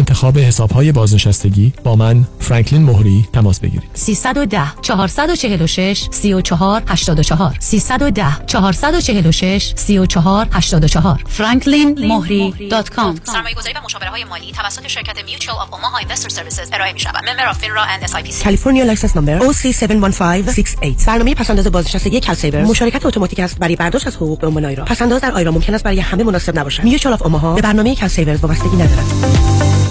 انتخاب حسابهای بازنشستگی با من فرانکلین مهری تماس بگیرید. 310 446 34 84 310 446 34 84 franklinmohri.com سرمایه گذاری و مشاوره های مالی توسط شرکت Mutual of Omaha Investor Services ارائه می شود member of FINRA and SIPC California license number OC71568 برنامه پسنداز بازنشستگی CalSaver مشارکت اتوماتیک است برای برداشت از حقوق به عنوان IRA. پسنداز در IRA ممکن است برای همه مناسب نباشد. Mutual of Omaha به برنامه CalSaver وابستگی ندارد.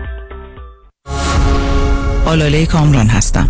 آلاله کامران هستم.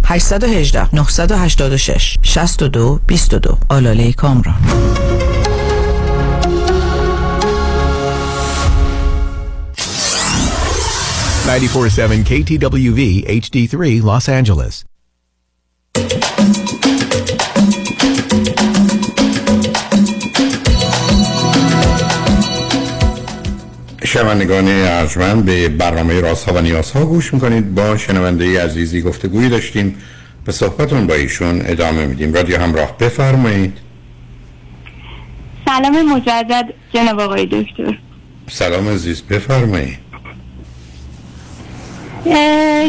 818 986 62 22 آلاله کامران Ninety-four-seven KTWV HD3 Los Angeles. شنوندگان ارجمند به برنامه راست ها و نیاز ها گوش می‌کنید. با شنونده عزیزی گفتگویی داشتیم. به صحبتون با ایشون ادامه میدیم. رادیو همراه بفرمایید. سلام مجدد جناب آقای دکتر. سلام عزیز بفرمایید.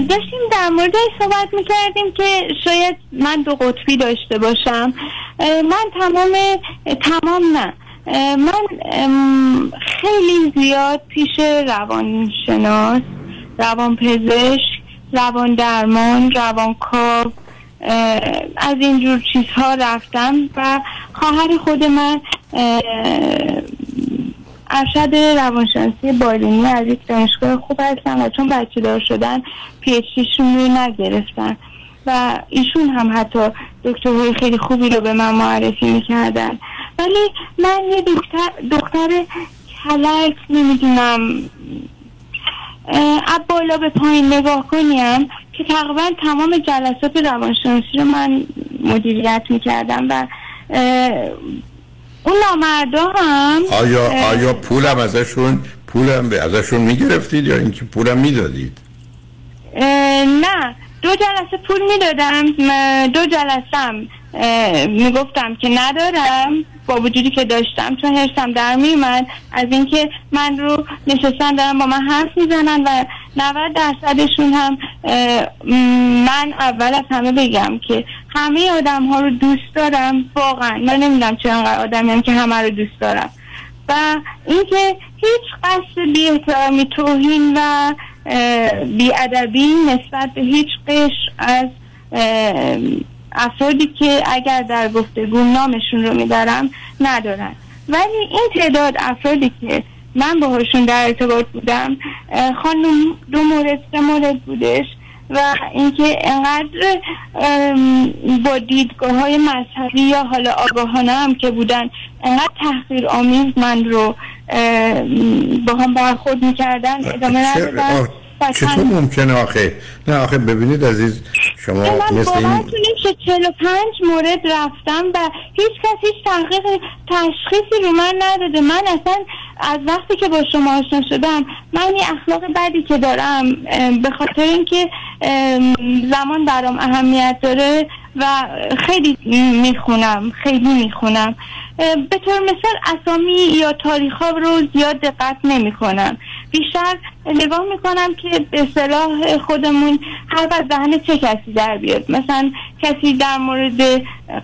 داشتیم در مورد صحبت می‌کردیم که شاید من دو قطبی داشته باشم. من تمام تمام نه. من خیلی زیاد پیش روانشناس روانپزشک روان درمان روانکاو از اینجور چیزها رفتم و خواهر خود من ارشد روانشناسی بالینی از یک دانشگاه خوب هستن و چون بچه دار شدن پی رو نگرفتن و ایشون هم حتی دکترهای خیلی خوبی رو به من معرفی می‌کردن. ولی من یه دختر, دختر کلک نمی‌دونم. از بالا به پایین نگاه کنیم که تقریبا تمام جلسات روانشناسی رو من مدیریت می‌کردم و اون نامردا هم آیا آیا پولم ازشون پولم به ازشون می‌گرفتید یا اینکه پولم می‌دادید؟ نه. دو جلسه پول می‌دادم دو جلسه می‌گفتم که ندارم. با وجودی که داشتم چون هرسم در میومد از اینکه من رو نشستن دارم با من حرف می‌زنن و 90 درصدشون هم من اول از همه بگم که همه آدم ها رو دوست دارم. واقعا. من نمی‌دونم چرا انقدر آدمی هم که همه رو دوست دارم. و اینکه هیچ قصد بی احترامی توهین و بیادبی نسبت به هیچ قشر از افرادی که اگر در گفتگو نامشون رو میدارم ندارن. ولی این تعداد افرادی که من باهاشون در ارتباط بودم خانم دو مورد سه مورد بودش و اینکه انقدر با دیدگاه های مذهبی یا حالا آگاهانه هم که بودن انقدر تحقیر آمیز من رو با هم برخورد می‌کردن ادامه ندادن. چطور ممکنه آخه؟ نه آخه ببینید عزیز شما مثل این نمیشه 45 مورد رفتم و هیچ کس هیچ تحقیق تشخیصی رو من نداده. من اصلا از وقتی که با شما آشنا شدم من یه اخلاق بدی که دارم به خاطر اینکه زمان برام اهمیت داره و خیلی می‌خونم خیلی می‌خونم. به طور مثال اسامی یا تاریخ ها رو زیاد دقت نمی کنم بیشتر نگاه می‌کنم که به صلاح خودمون حرف از دهن چه کسی در بیاد. مثلا کسی در مورد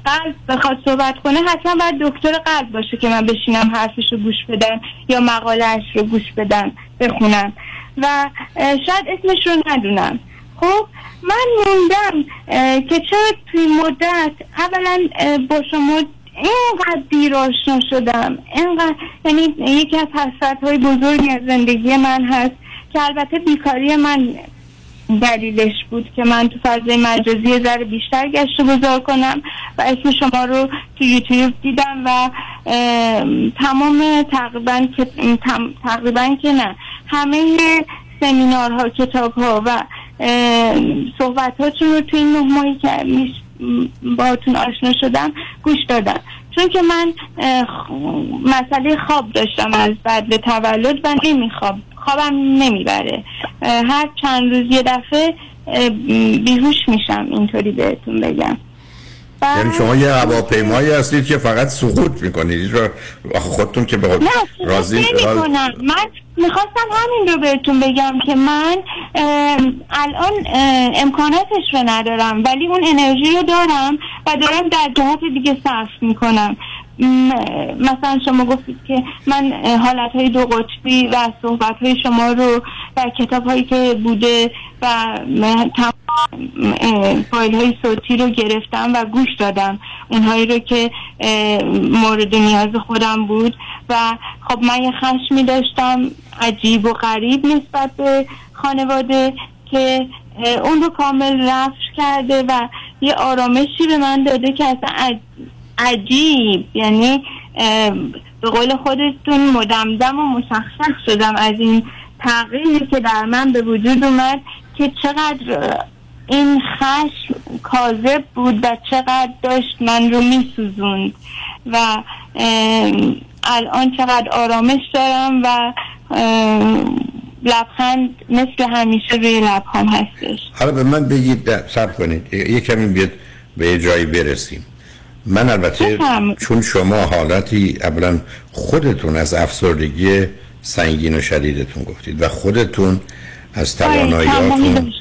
قلب بخواد صحبت کنه حتما باید دکتر قلب باشه که من بشینم حرفش رو گوش بدم یا مقالهش رو گوش بدم بخونم. و شاید اسمش رو ندونم. خب من موندم که چرا توی مدت اولا با شما اینقدر دیر آشنا شدم. اینقدر یعنی یکی از حسرت های بزرگی از زندگی من هست که البته بیکاری من دلیلش بود که من تو فضای مجازی ذره بیشتر گشت گذار کنم و اسم شما رو تو یوتیوب دیدم و ام، تمام تقریبا که تقریبا که نه همه سمینارها کتاب ها و صحبت هاتون رو تو این نه ماهی که میش- باهاتون آشنا شدم گوش دادم. چون که من مسئله خواب داشتم از بعد به تولد و نمیخواب خوابم نمی‌بره. هر چند روز یه دفعه بیهوش میشم اینطوری بهتون بگم. بعد- یعنی شما یه هواپیمایی هستید که فقط سقوط می‌کنید. خودتون که به راضی کنم من می‌خواستم همین رو بهتون بگم که من الان ام، امکاناتش رو ندارم ولی اون انرژی رو دارم و دارم در جهت دیگه صرف می‌کنم. مثلا شما گفتید که من حالت های دو قطبی و صحبت های شما رو و کتاب هایی که بوده و م- تمام فایل های صوتی رو گرفتم و گوش دادم. اونهایی رو که مورد نیاز خودم بود. و خب من یه خشمی داشتم. عجیب و غریب نسبت به خانواده که اون رو کامل رفع کرده و یه آرامشی به من داده که اصلا عج- عجیب. یعنی به قول خودتون مدمدم و مشخص شدم از این تغییری که در من به وجود اومد که چقدر این خشم کاذب بود و چقدر داشت من رو میسوزوند. و الان چقدر آرامش دارم و لبخند مثل همیشه روی لبهام هستش. حالا به من بگید صبر کنید. یه کمی بیاد به یه جایی برسیم. من البته. چون شما حالتی اولا خودتون از افسردگی سنگین و شدیدتون گفتید و خودتون از آره، تواناییاتون.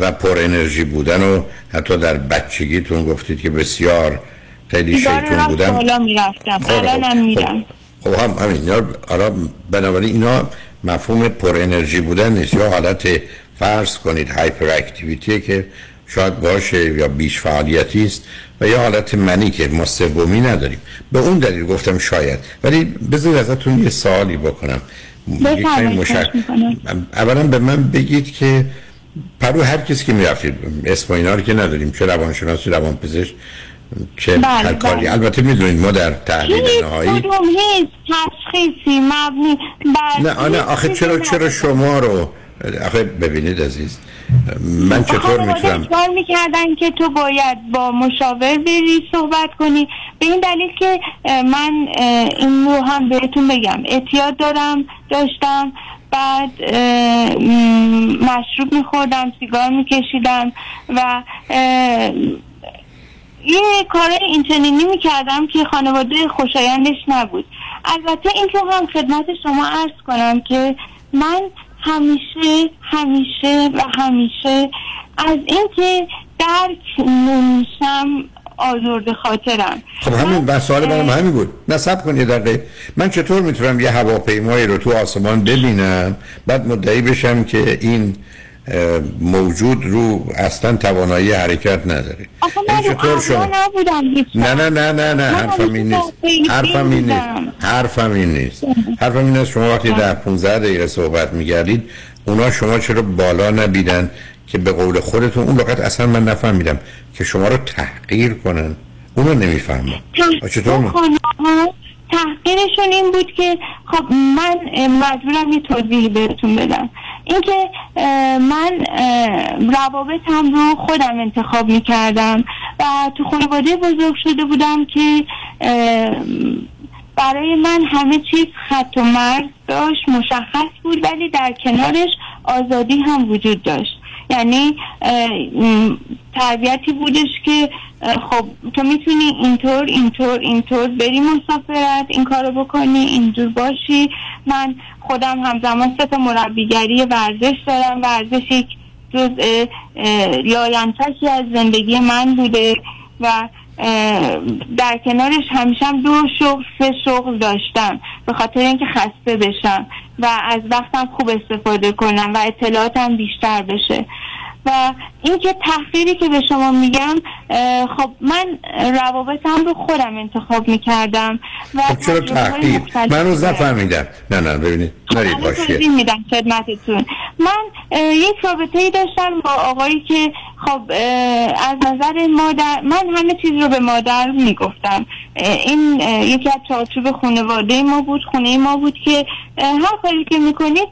و پر انرژی بودن و حتی در بچگیتون گفتید که بسیار خیلی شیطون بودم بالا می‌رفتم. خب، الانم میرم. خب هم همین حالا بنابراین اینا مفهوم پر انرژی بودن نیست. یا حالت فرض کنید hyperactivity که شاید باشه یا بیش فعالیتی است و یا حالت منی که ما سومی نداریم. به اون دلیل گفتم شاید. ولی بذارید ازتون یه سوالی بکنم. مشک-. اولا به من بگید که پرو هر کسی که می‌رفتید اسم اینا رو که نداریم چه روانشناس چه روانپزشک چه بله، هر کاری بله. البته می‌دونید ما در تحلیل نهایی هیچ تشخیصی مبنی بر نه آنه آخه چرا چرا شما رو آخه ببینید عزیز من چطور می‌تونم؟ اصرار می‌کردن که تو باید با مشاور بری صحبت کنی. به این دلیل که من این رو هم بهتون بگم. اعتیاد دارم داشتم. بعد مشروب میخوردم سیگار میکشیدم و یه کار اینچنینی می‌کردم که خانواده خوشایندش نبود. البته این رو هم خدمت شما عرض کنم که من همیشه همیشه و همیشه از اینکه درک نمیشم آزرد خاطرم. خب همین بس سوال منم همین بود. نصب کنید دقیقه. من چطور می‌تونم یه هواپیمایی رو تو آسمان ببینم بعد مدعی بشم که این موجود رو اصلا توانایی حرکت نداره. آخه من این چطور هیچ نه نه نه نه نه حرفم این نیست. حرفم این نیست. حرفم این نیست. حرفم این است شما وقتی در 15 دقیقه صحبت میگردید اونا شما چرا بالا نبیدن که به قول خودتون اون وقت اصلا من نفهمیدم که شما رو تحقیر کنن. اونو نمی‌فهمم. چطور تحقیرشون این بود که خب من مجبورم یه توضیح بهتون بدم. اینکه من روابطم رو خودم انتخاب می‌کردم و تو خانواده بزرگ شده بودم که برای من همه چیز خط و مرز داشت مشخص بود ولی در کنارش آزادی هم وجود داشت. یعنی تربیتی بودش که خب تو می‌تونی اینطور اینطور اینطور بری مسافرت این کارو بکنی اینجور باشی. من خودم همزمان سه تا مربیگری ورزش دارم. ورزش یک جزء اه، لاینفکی از زندگی من بوده و در کنارش همیشه هم دو شغل سه شغل داشتم به خاطر اینکه خسته بشم و از وقتم خوب استفاده کنم و اطلاعاتم بیشتر بشه. و اینکه تحقیری که به شما میگم خب من روابطم رو خودم انتخاب می‌کردم و خب چرا تحقیر؟ من دارم. نفهمیدم. نه نه ببینید نرید توضیح میدم خدمتتون. من یک رابطه ای داشتم با آقایی که خب از نظر مادر من همه چیز رو به مادر می‌گفتم. این یکی از چارچوب خانواده ما بود خونه ما بود که هر کاری که می‌کنید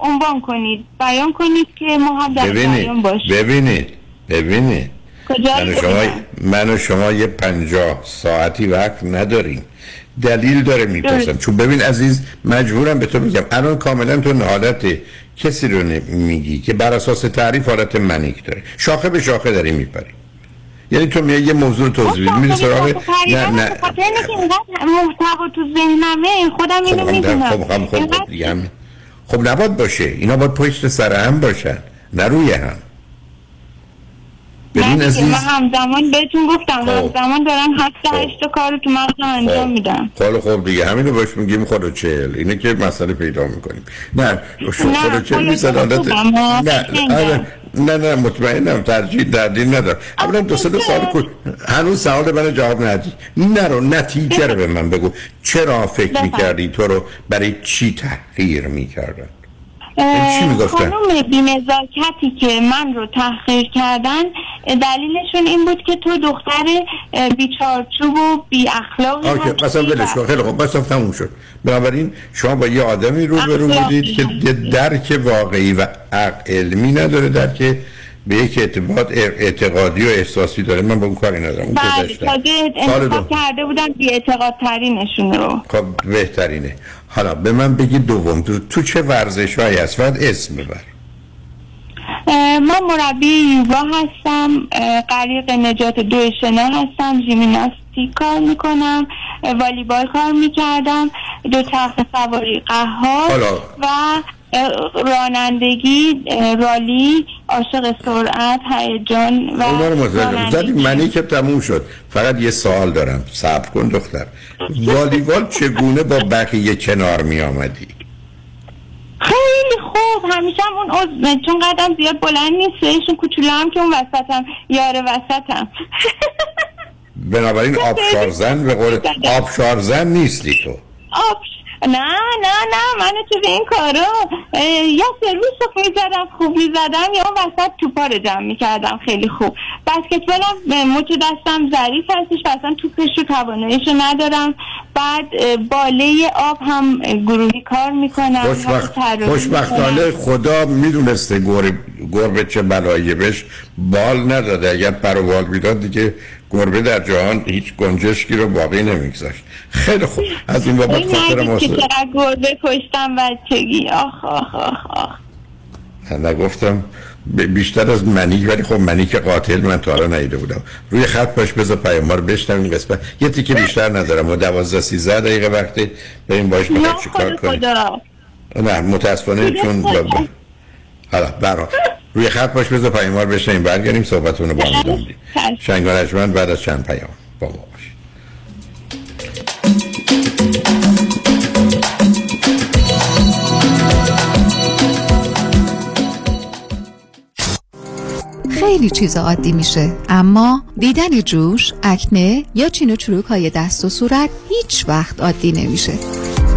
عنوان کنید بیان کنید که ما هم در ببینید ببینید ببینید من و شما من و شما یه پنجاه ساعتی وقت نداریم. دلیل داره می‌پرسم. چون ببین عزیز مجبورم به تو بگم. الان کاملا تو حالت کسی رو میگی که بر اساس تعریف حالت منیک داره. شاخه به شاخه داری میپری. یعنی تو میای یه موضوع رو توضیح میدی میری سراغ نه نه. خاطر اینکه محتوا تو ذهنمه خودم اینو خب می‌دونم. خب خب خب خب نباید باشه. اینا باید پشت سر هم باشن. نه روی هم ببین دیگه، عزیز من همزمان بهتون گفتم خب. همزمان دارم هفت هشت تا کار رو تو مغزم انجام میدم خیلی خوب دیگه همینو باش میگیم خود و چهل اینه که مسئله پیدا می‌کنیم نه شو نه، خود و چهل حالت خوبم، ها. نه. آره. نه نه مطمئنم ترجیح دردی ندارم اولا دو سه سال کن هنوز سوال من جواب ندی نرو نتیجه رو به من بگو چرا فکر. می‌کردی تو رو برای چی تحقیر می‌کردن چی می‌گفتن؟ خانم بینزاکتی که من رو تحقیر کردن دلیلشون این بود که تو دختر بیچارچوب و بی اخلاقی آکه مثلا ولش کن. خیلی خوب. مثلا تموم شد. بنابراین شما با یه آدمی روبرو بودید که درک واقعی و علمی نداره درک به یک اعتقاد اعتقادی و احساسی داره. من با اون کاری ندارم. اون دو. کرده بودم بی اعتقاد ترینشون رو. خب بهترینه. حالا به من بگی دوم تو, تو چه ورزش هایی هست فقط اسم ببر من مربی یوگا هستم غریق نجات دو شنا هستم ژیمناستیک کار می‌کنم والیبال کار می‌کردم دو چرخ سواری قهار حالا. و رانندگی رالی عاشق سرعت هیجان و رانندگی. زدی منی که تموم شد. فقط یه سوال دارم. صبر کن دختر. والیبال چگونه با بقیه کنار می آمدی خیلی خوب. همیشه هم اون عضو چون قدم زیاد بلند نیستش کوچولو هم که اون وسطم. یار وسطم. بنابراین آبشارزن به قول آبشارزن نیستی تو. آب نه نه نه من تو به این کارا اه، یا سرویس رو می‌زدم خوب می‌زدم یا وسط توپا رو جمع می‌کردم خیلی خوب. بسکتبالم اه، مچ دستم ظریف هستش و اصلا توپش رو تواناییش ندارم. بعد باله آب هم گروهی کار می‌کنم خوشبخت خوشبختانه خدا می‌دونسته گربه چه بلایی بهش. بال نداده اگر پر و بال می‌داد دیگه گربه در جهان هیچ گنجشکی رو باقی نمیگذاشت. خیلی خوب. از این بابت این خاطر که ما چقدر گربه کشتم بچگی. آخ آخ آخ آخ. نگفتم بیشتر از منی ولی خب منی که قاتل من تا حالا ندیده بودم. روی خط باش بذار پیام رو بشنم این قسمت. یه تیکه بیشتر ندارم. و دوازده سیزده دقیقه وقتی بریم باش یا بخواد چیکار کنیم. نه متاسفانه چون حالا برا. روی خط باش بذار پیام رو بشنیم برگردیم صحبتون رو با هم ادامه بدیم. بعد از چند پیام. با ما باشید. خیلی چیزا عادی میشه. اما دیدن جوش، اکنه یا چین و چروک های دست و صورت هیچ وقت عادی نمیشه.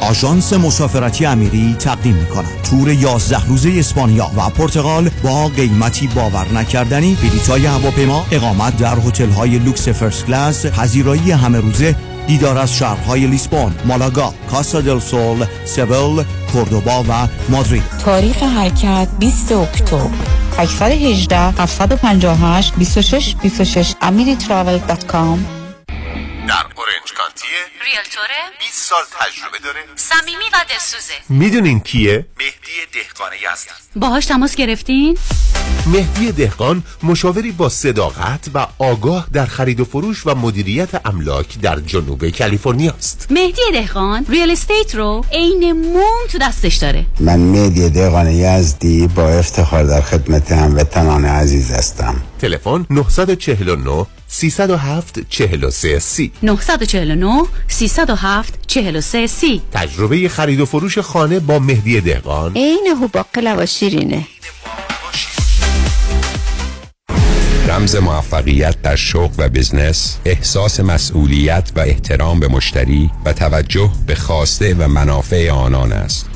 آژانس مسافرتی امیری تقدیم می کند تور 11 روزه اسپانیا و پرتغال با قیمتی باور نکردنی. بلیط‌های هواپیما اقامت در هتل‌های لوکس first class پذیرایی همه روزه دیدار از شهرهای لیسبون، مالاگا، کاستا دل سول، سویل، کوردوبا و مادرید. تاریخ حرکت 20 اکتبر. 818 758 26 26 amiritravel.com در اورنج کانتیه ریلتوره 20 سال تجربه داره صمیمی و دلسوزه می‌دونین کیه؟ مهدی دهقانی هستن باهاش تماس گرفتین؟ مهدی دهقان مشاوری با صداقت و آگاه در خرید و فروش و مدیریت املاک در جنوب کالیفرنیا است. مهدی دهقان ریال استیت رو عین موم تو دستش داره من مهدی دهقان یزدی با افتخار در خدمت هموطنان عزیز هستم تلفن 949 307 43 سی. 949 307 43 سی. تجربه خرید و فروش خانه با مهدی دهقان. عین هوباقلا و شیرینه. رمز موفقیت در شغل و بزنس احساس مسئولیت و احترام به مشتری و توجه به خواسته و منافع آنان است.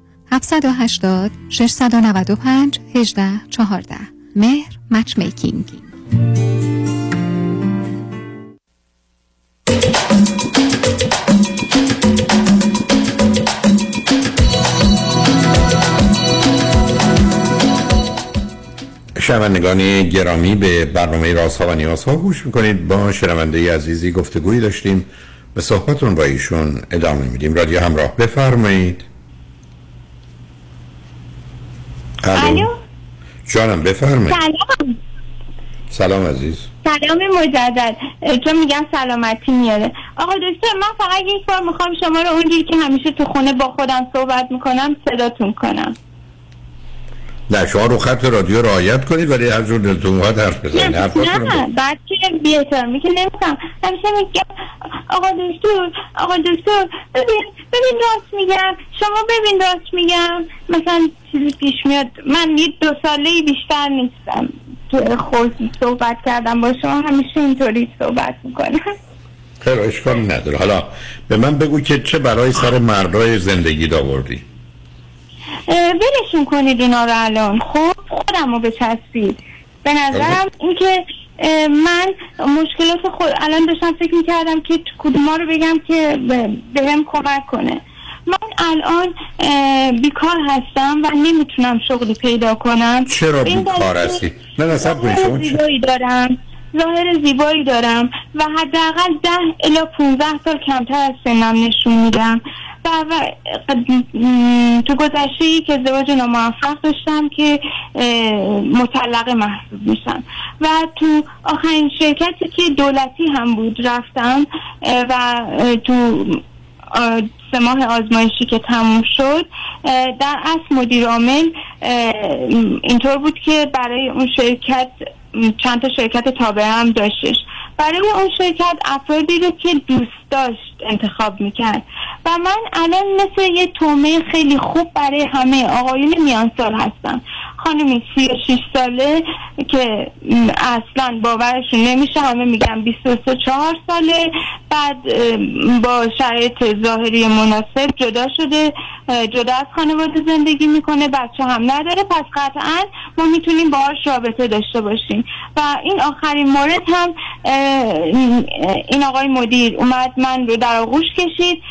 780 695 18 14 مهر مچ میکینگ شنوندگان گرامی به برنامه رازها و نیازها گوش می‌کنید. با شنونده عزیزی گفتگویی داشتیم. به صحبتون با ایشون ادامه میدیم. رادیو همراه بفرمایید. الو؟ جانم بفرمایید. سلام. سلام عزیز. سلام مجدد. چون میگم سلامتی میاره. آقا دکتر من فقط یک بار می‌خوام شما رو اونجوری که همیشه تو خونه با خودم صحبت می‌کنم صداتون کنم. نه شما رو خط رادیو رعایت کنید ولی هر جور دلتون می‌خواد حرف بزنید. نه بعد که بی‌احترامی که نمی‌کنم. همیشه میگم آقا دکتر آقا دکتر ببین ببین راست میگم. شما ببین راست میگم. مثلا چیزی پیش میاد. من یه دو ساله بیشتر نیستم. تو خود صحبت کردم با شما همیشه اینطوری صحبت می‌کنم. خیر اشکال نداره. حالا به من بگو که چه برای سر مردای زندگی داوردی؟ ولشون کنید اونا رو الان. خب خودم رو بچسبید. به نظرم اینکه اه، من مشکلات خود الان داشتم فکر می‌کردم که کدوما رو بگم که به هم کمک کنه. من الان بیکار هستم و نمی‌تونم شغلی پیدا کنم. چرا بیکار هستی؟ نه نه سب دارم. ظاهر زیبایی دارم و حداقل ده الا 15 سال کمتر از سنم نشون میدم. م، تو گذشته یک ازدواج ناموفق داشتم که مطلقه محسوب میشم. و تو آخرین شرکتی که دولتی هم بود رفتم و تو سه ماه آزمایشی که تموم شد در اصل مدیر عامل اینطور بود که برای اون شرکت چند تا شرکت تابعه هم داشتش. برای اون شرکت افرادی رو که دوست داشت انتخاب می‌کرد. و من الان مثل یه تومه خیلی خوب برای همه آقایون میان سال هستم. خانمی سی و شیش ساله که اصلا باورشون نمیشه همه میگن بیست و سه چهار ساله. بعد با شرایط ظاهری مناسب جدا شده جدا از خانواده زندگی می‌کنه بچه هم نداره. پس قطعا ما می‌تونیم باهاش رابطه داشته باشیم. و این آخرین مورد هم این آقای مدیر اومد من رو در آغوش کشید.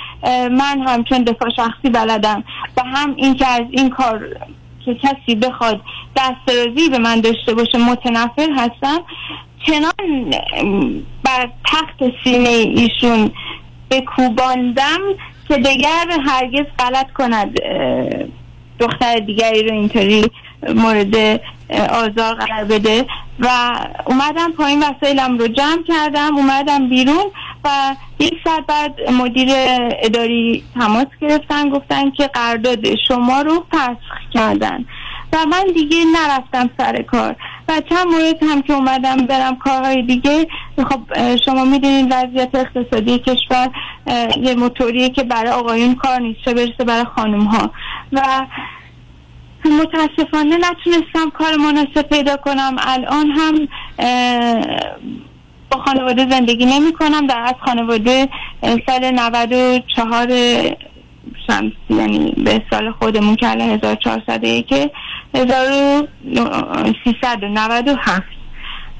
من هم چون دفاع شخصی بلدم. و هم این که از این کار که کسی بخواد دسترازی به من داشته باشه متنفر هستم. چنان بر تخت سینه ایشون بکوباندم که دیگر هرگز غلط کند. دختر دیگری رو اینطوری مورد آزار قرار بده. و اومدم پایین وسایلم رو جمع کردم اومدم بیرون. و یک ساعت بعد مدیر اداری تماس گرفتن گفتن که قرارداد شما رو فسخ کردن. و من دیگه نرفتم سر کار. و چند مورد هم که اومدم برم کارهای دیگه. خب شما می‌دونید وضعیت اقتصادی کشور یه موتوریه که برای آقایون کار نیست چه برسه برای خانم ها و متاسفانه نتونستم کار مناسب پیدا کنم. الان هم با خانواده زندگی نمی کنم در از خانواده سال 94 شمسی یعنی به سال خودمون که الان 1401 که 1397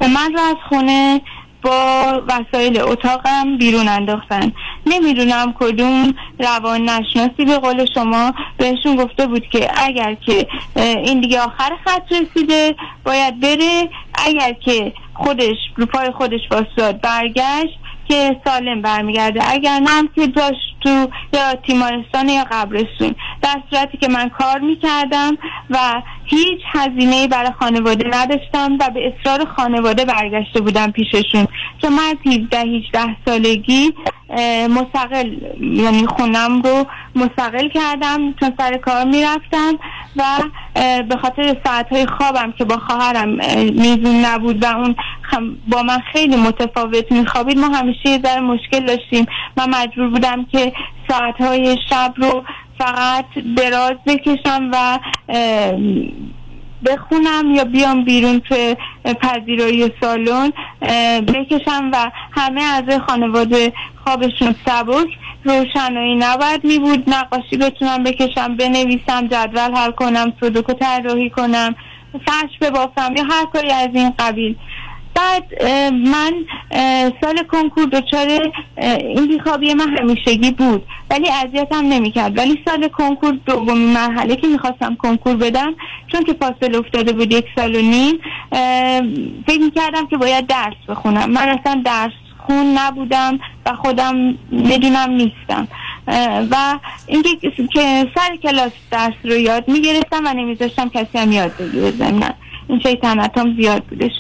و من رو از خونه با وسایل اتاقم بیرون انداختن. نمی‌دونم کدوم روان نشناسی به قول شما بهشون گفته بود که اگر که این دیگه آخر خط رسیده باید بره. اگر که خودش رو پای خودش واساد برگشت که سالم برمیگرده. اگر نه هم که داشت تو یا تیمارستان یا قبرستون. در صورتی که من کار می‌کردم و هیچ هزینه برای خانواده نداشتم و به اصرار خانواده برگشته بودم پیششون. چون من از 17 18 سالگی مستقل یعنی خونم رو مستقل کردم چون سر کار می‌رفتم و به خاطر ساعتهای خوابم که با خواهرم اه، میزون نبود و اون خم- با من خیلی متفاوت میخوابید. ما همیشه یه ذره مشکل داشتیم. من مجبور بودم که ساعتهای شب رو فقط دراز بکشم و بخونم یا بیام بیرون تو پذیرایی سالن بکشم و همه اعضای خانواده خوابشون سبک روشنایی نباید می بود نقاشی بتونم بکشم بنویسم جدول حل کنم سودوکو طراحی کنم فرش ببافم یا هر کاری از این قبیل. بعد من سال کنکور دچار بیخوابی من همیشگی بود. ولی اذیتم نمی‌کرد. ولی سال کنکور دومین مرحله که می‌خواستم کنکور بدم چون که فاصله افتاده بود یک سال و نیم فکر می‌کردم که باید درس بخونم. من اصلا درس خون نبودم و خودم می‌دونم نیستم. و اینکه که سر کلاس درس رو یاد می‌گرفتم و نمیذاشتم کسی هم یاد بگیره. ضمناً این شیطنت هم زیاد بودش.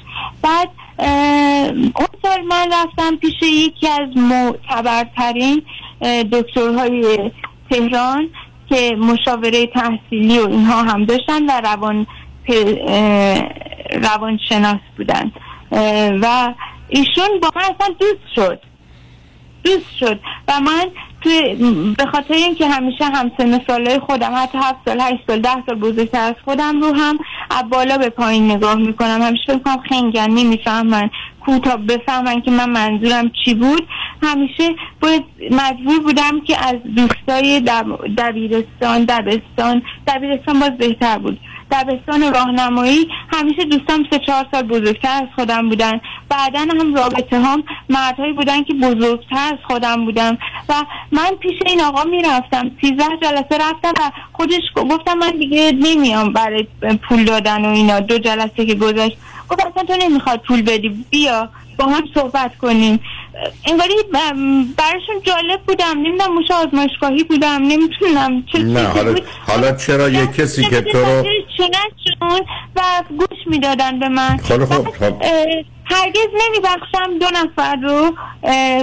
بعد اون سال من رفتم پیش یکی از معتبرترین دکترهای تهران که مشاوره تحصیلی و اینها هم داشتن و روان روانشناس بودن. و ایشون با من اصلا دوست شد. دوست شد. و من توی به خاطر اینکه همیشه همسن ساله خودم حتی هفت سال هشت سال ده سال بزرگتر از خودم رو هم از بالا به پایین نگاه می‌کنم. همیشه می‌کنم خنگن نمی‌فهمن کوتاه بفهمن که من منظورم چی بود. همیشه باید مجبور بودم که از دوستای دب- دبیرستان دبستان دبیرستان باز بهتر بود. دبستان راهنمایی. همیشه دوستام سه چهار سال بزرگتر از خودم بودن. بعدا هم رابطه هم مردهایی بودن که بزرگتر از خودم بودم. و من پیش این آقا می‌رفتم. سیزده جلسه رفتم و خودش گفتم من دیگه نمیام برای پول دادن و اینا. دو جلسه که گذشت. گفت اصلا تو نمی‌خواد پول بدی. بیا. با هم صحبت کنیم. انگاری ب- براشون جالب بودم. نمی‌دونم موش آزمایشگاهی بودم. نمی‌تونم. چه نه حالا بود. حالا چرا یه کسی که تو رو و گوش می‌دادن به من. خب خب خب. هرگز نمیبخشم دو نفر رو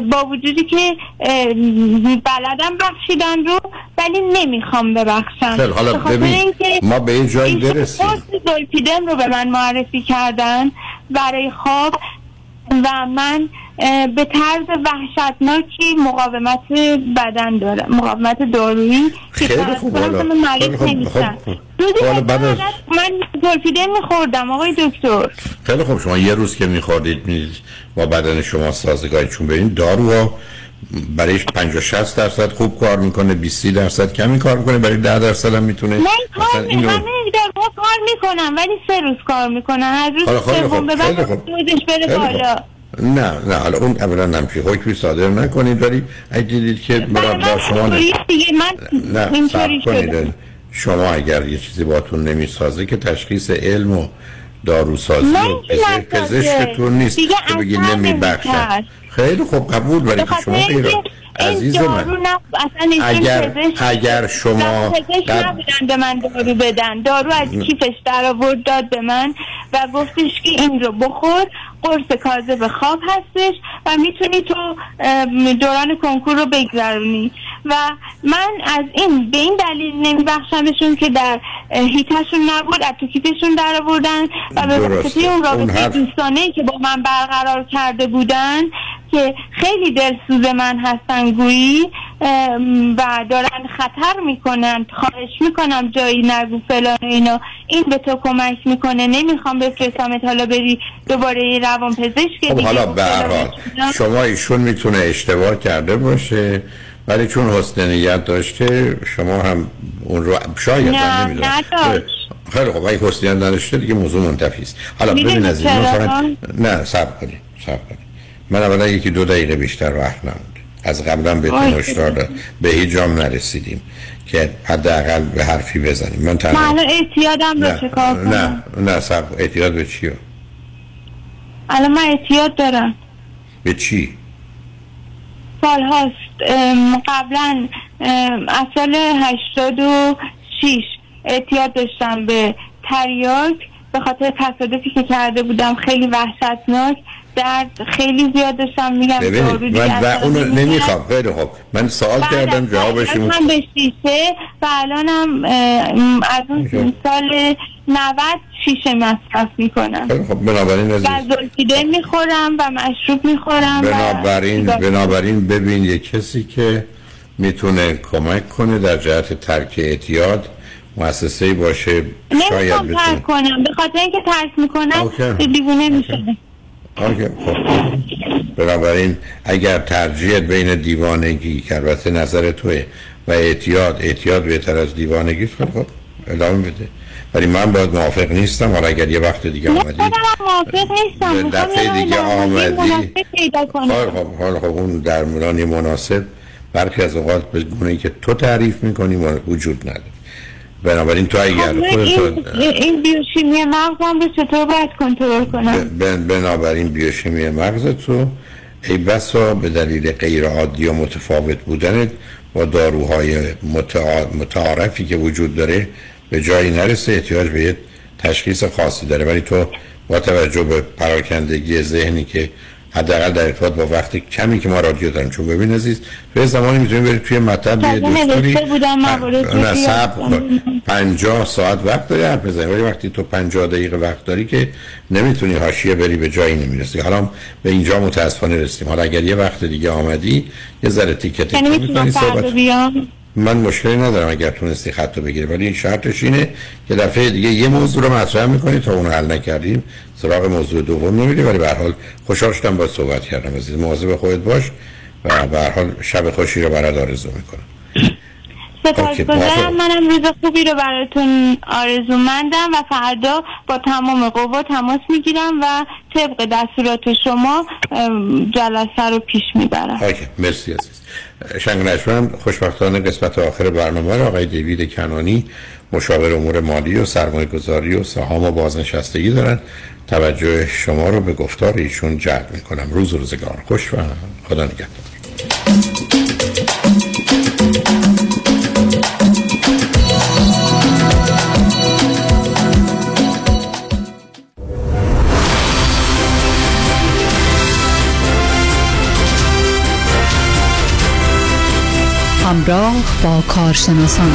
با وجودی که بلدم بخشیدن رو ولی نمی‌خوام ببخشم. حالا ببین ما به یه جایی برسیم. قرص رو به من معرفی کردن. برای خواب و من به طرز وحشتناکی مقاومت بدن دارم مقاومت دارویی که مریض حالا بعد از- من زولپیدم میخوردم آقای دکتر. خیلی خوب شما یه روز که میخوردید می با بدن شما سازگاری چون ببین دارو برای 50 60 درصد خوب کار می‌کنه 20 درصد کمی کار می‌کنه برای 10 درصد هم می‌تونه من کار می اینو داروها کار می‌کنن ولی سه روز کار می‌کنن از روز سوم به بعد. دوزش بره. بالا نه نه حالا اون اولا نمچی حکمی صادر نکنید ولی اگه دیدید که برای با شما نه من نه شده کنید شما اگر یه چیزی باتون نمی‌سازه که تشخیص علم و داروسازی من و. پزشکتون نیست که بگید نمیبخشن. خیلی خوب قبول ولی که شما این عزیز من اصلا اگر- اگر شما پزشک نبودن به من دارو بدن دارو از کیفش در آورد داد به من و گفتش که این رو بخور قرص کاذب خواب هستش و می‌تونی تو دوران کنکور رو بگذرونی و من از این به این دلیل نمیبخشمشون که در هیتشون نبود از تو کیفشون در آوردن و به. واسطه اون اون رابطه حرف- دوستانه که با من برقرار کرده بودن که خیلی دلسوز من هستن گویی ام، و دارن خطر می‌کنن خواهش می‌کنم جایی نگو فلان اینا. این به تو کمک می‌کنه. نمی‌خوام بفرستمت حالا بری دوباره یه روان پزشک خب حالا به شما ایشون می‌تونه اشتباه کرده باشه ولی چون حسن نیت داشته شما هم اون رو شاید نه، نداشت. خیلی خب اگه حسن نیت نداشته دیگه موضوع منتفی است. حالا ببین چرا؟ فقط نه صبر کنید صبر کنید. من اولا یکی دو دقیقه بیشتر وقت نمونده از قبلا بهتون آی. هشدار دادم به هیچ جام نرسیدیم که حداقل به حرفی بزنیم. من من تنها الان اعتیادم رو نه چکار کنم نه نه صبر اعتیاد به چی الان من اعتیاد دارم. به چی؟ سال هاست قبلا از سال هشتاد و شیش اعتیاد داشتم به تریاک به خاطر تصادفی که کرده بودم. خیلی وحشتناک. درد خیلی زیاد داشتم میگم ببینید من و اونو. نمی‌خوام خیلی خوب. من سوال کردم از جوابش. هم به شیشه و الانم از اون سال 90 شیشه مصرف می‌کنم. خیلی خب بنابراین عزیز. و زلفیده می‌خورم و مشروب می‌خورم بنابراین بنابراین ببین یه کسی که می‌تونه کمک کنه در جهت ترک اعتیاد مؤسسه باشه شاید بتونه کنم. به خاطر اینکه ترک می‌کنم. دیوونه میشه آکه خب. بنابراین اگر ترجیحت بین دیوانگی که البته نظر توه و اعتیاد اعتیاد بهتر از دیوانگی خب خب ادامه بده. ولی من باید موافق نیستم. حالا اگر یه وقت دیگه آمدی هم موافق نیستم. دفعه دیگه آمدی. کنم. خب حال خب اون در مناسب. برخی از اوقات به گونه که تو تعریف می‌کنی وجود نداره. بنابراین تو اگر من خودت این, این بیوشیمی مغزم رو چطور باید کنترل کنم؟ بنابراین بیوشیمی مغزت رو ای بسا به دلیل غیر عادی و متفاوت بودنت با داروهای متع- متعارفی که وجود داره به جایی نرسه احتیاج به یه تشخیص خاصی داره. ولی تو با توجه به پراکندگی ذهنی که حداقل در ارتباط با وقتی کمی که ما رادیو داریم. چون ببین عزیز تو زمانی می‌تونیم برید توی مطب یه دکتری نه کن. 50 ساعت وقت داری حرف بزنی. ولی وقتی تو 50 دقیقه وقت داری که نمی‌تونی حاشیه بری به جایی نمی‌رسی. حالا به اینجا متاسفانه رسیدیم. حالا اگر یه وقت دیگه آمدی یه ذره تیکه تیکه یعنی می‌تونم فردا بیام؟ من مشکلی ندارم اگر تونستی خط رو بگیری. ولی شرطش اینه که دفعه دیگه یه موضوع رو مطرح می‌کنی تا اون حل نکردیم. سراغ موضوع دوم نمیری ولی به حال خوشحال شدم با صحبت کردم عزیز. مواظب خودت باش و به حال شب خوشی رو برات آرزو می‌کنم. سپاسگزارم منم روز خوبی رو براتون آرزومندم و فردا با تمام قوا تماس می‌گیرم و طبق دستورات شما جلسه رو پیش می‌برم. اوکی مرسی عزیز. شنگ نجمن خوشبختانه قسمت آخر برنامه رو آقای دیوید کنانی مشاور امور مالی و سرمایه گذاری و سهام و بازنشستگی دارن. توجه شما رو به گفتار ایشون جلب می‌کنم. روز روزگار خوش و خدا نگهدار. همراه با کارشناسان.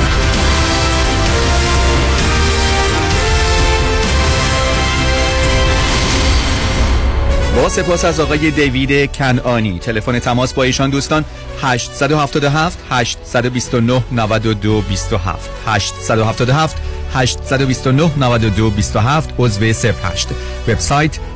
با سپاس از آقای دیوید کنعانی. تلفن تماس با ایشان دوستان 877 829 92 27 877 829 92 27 عضو 08 وبسایت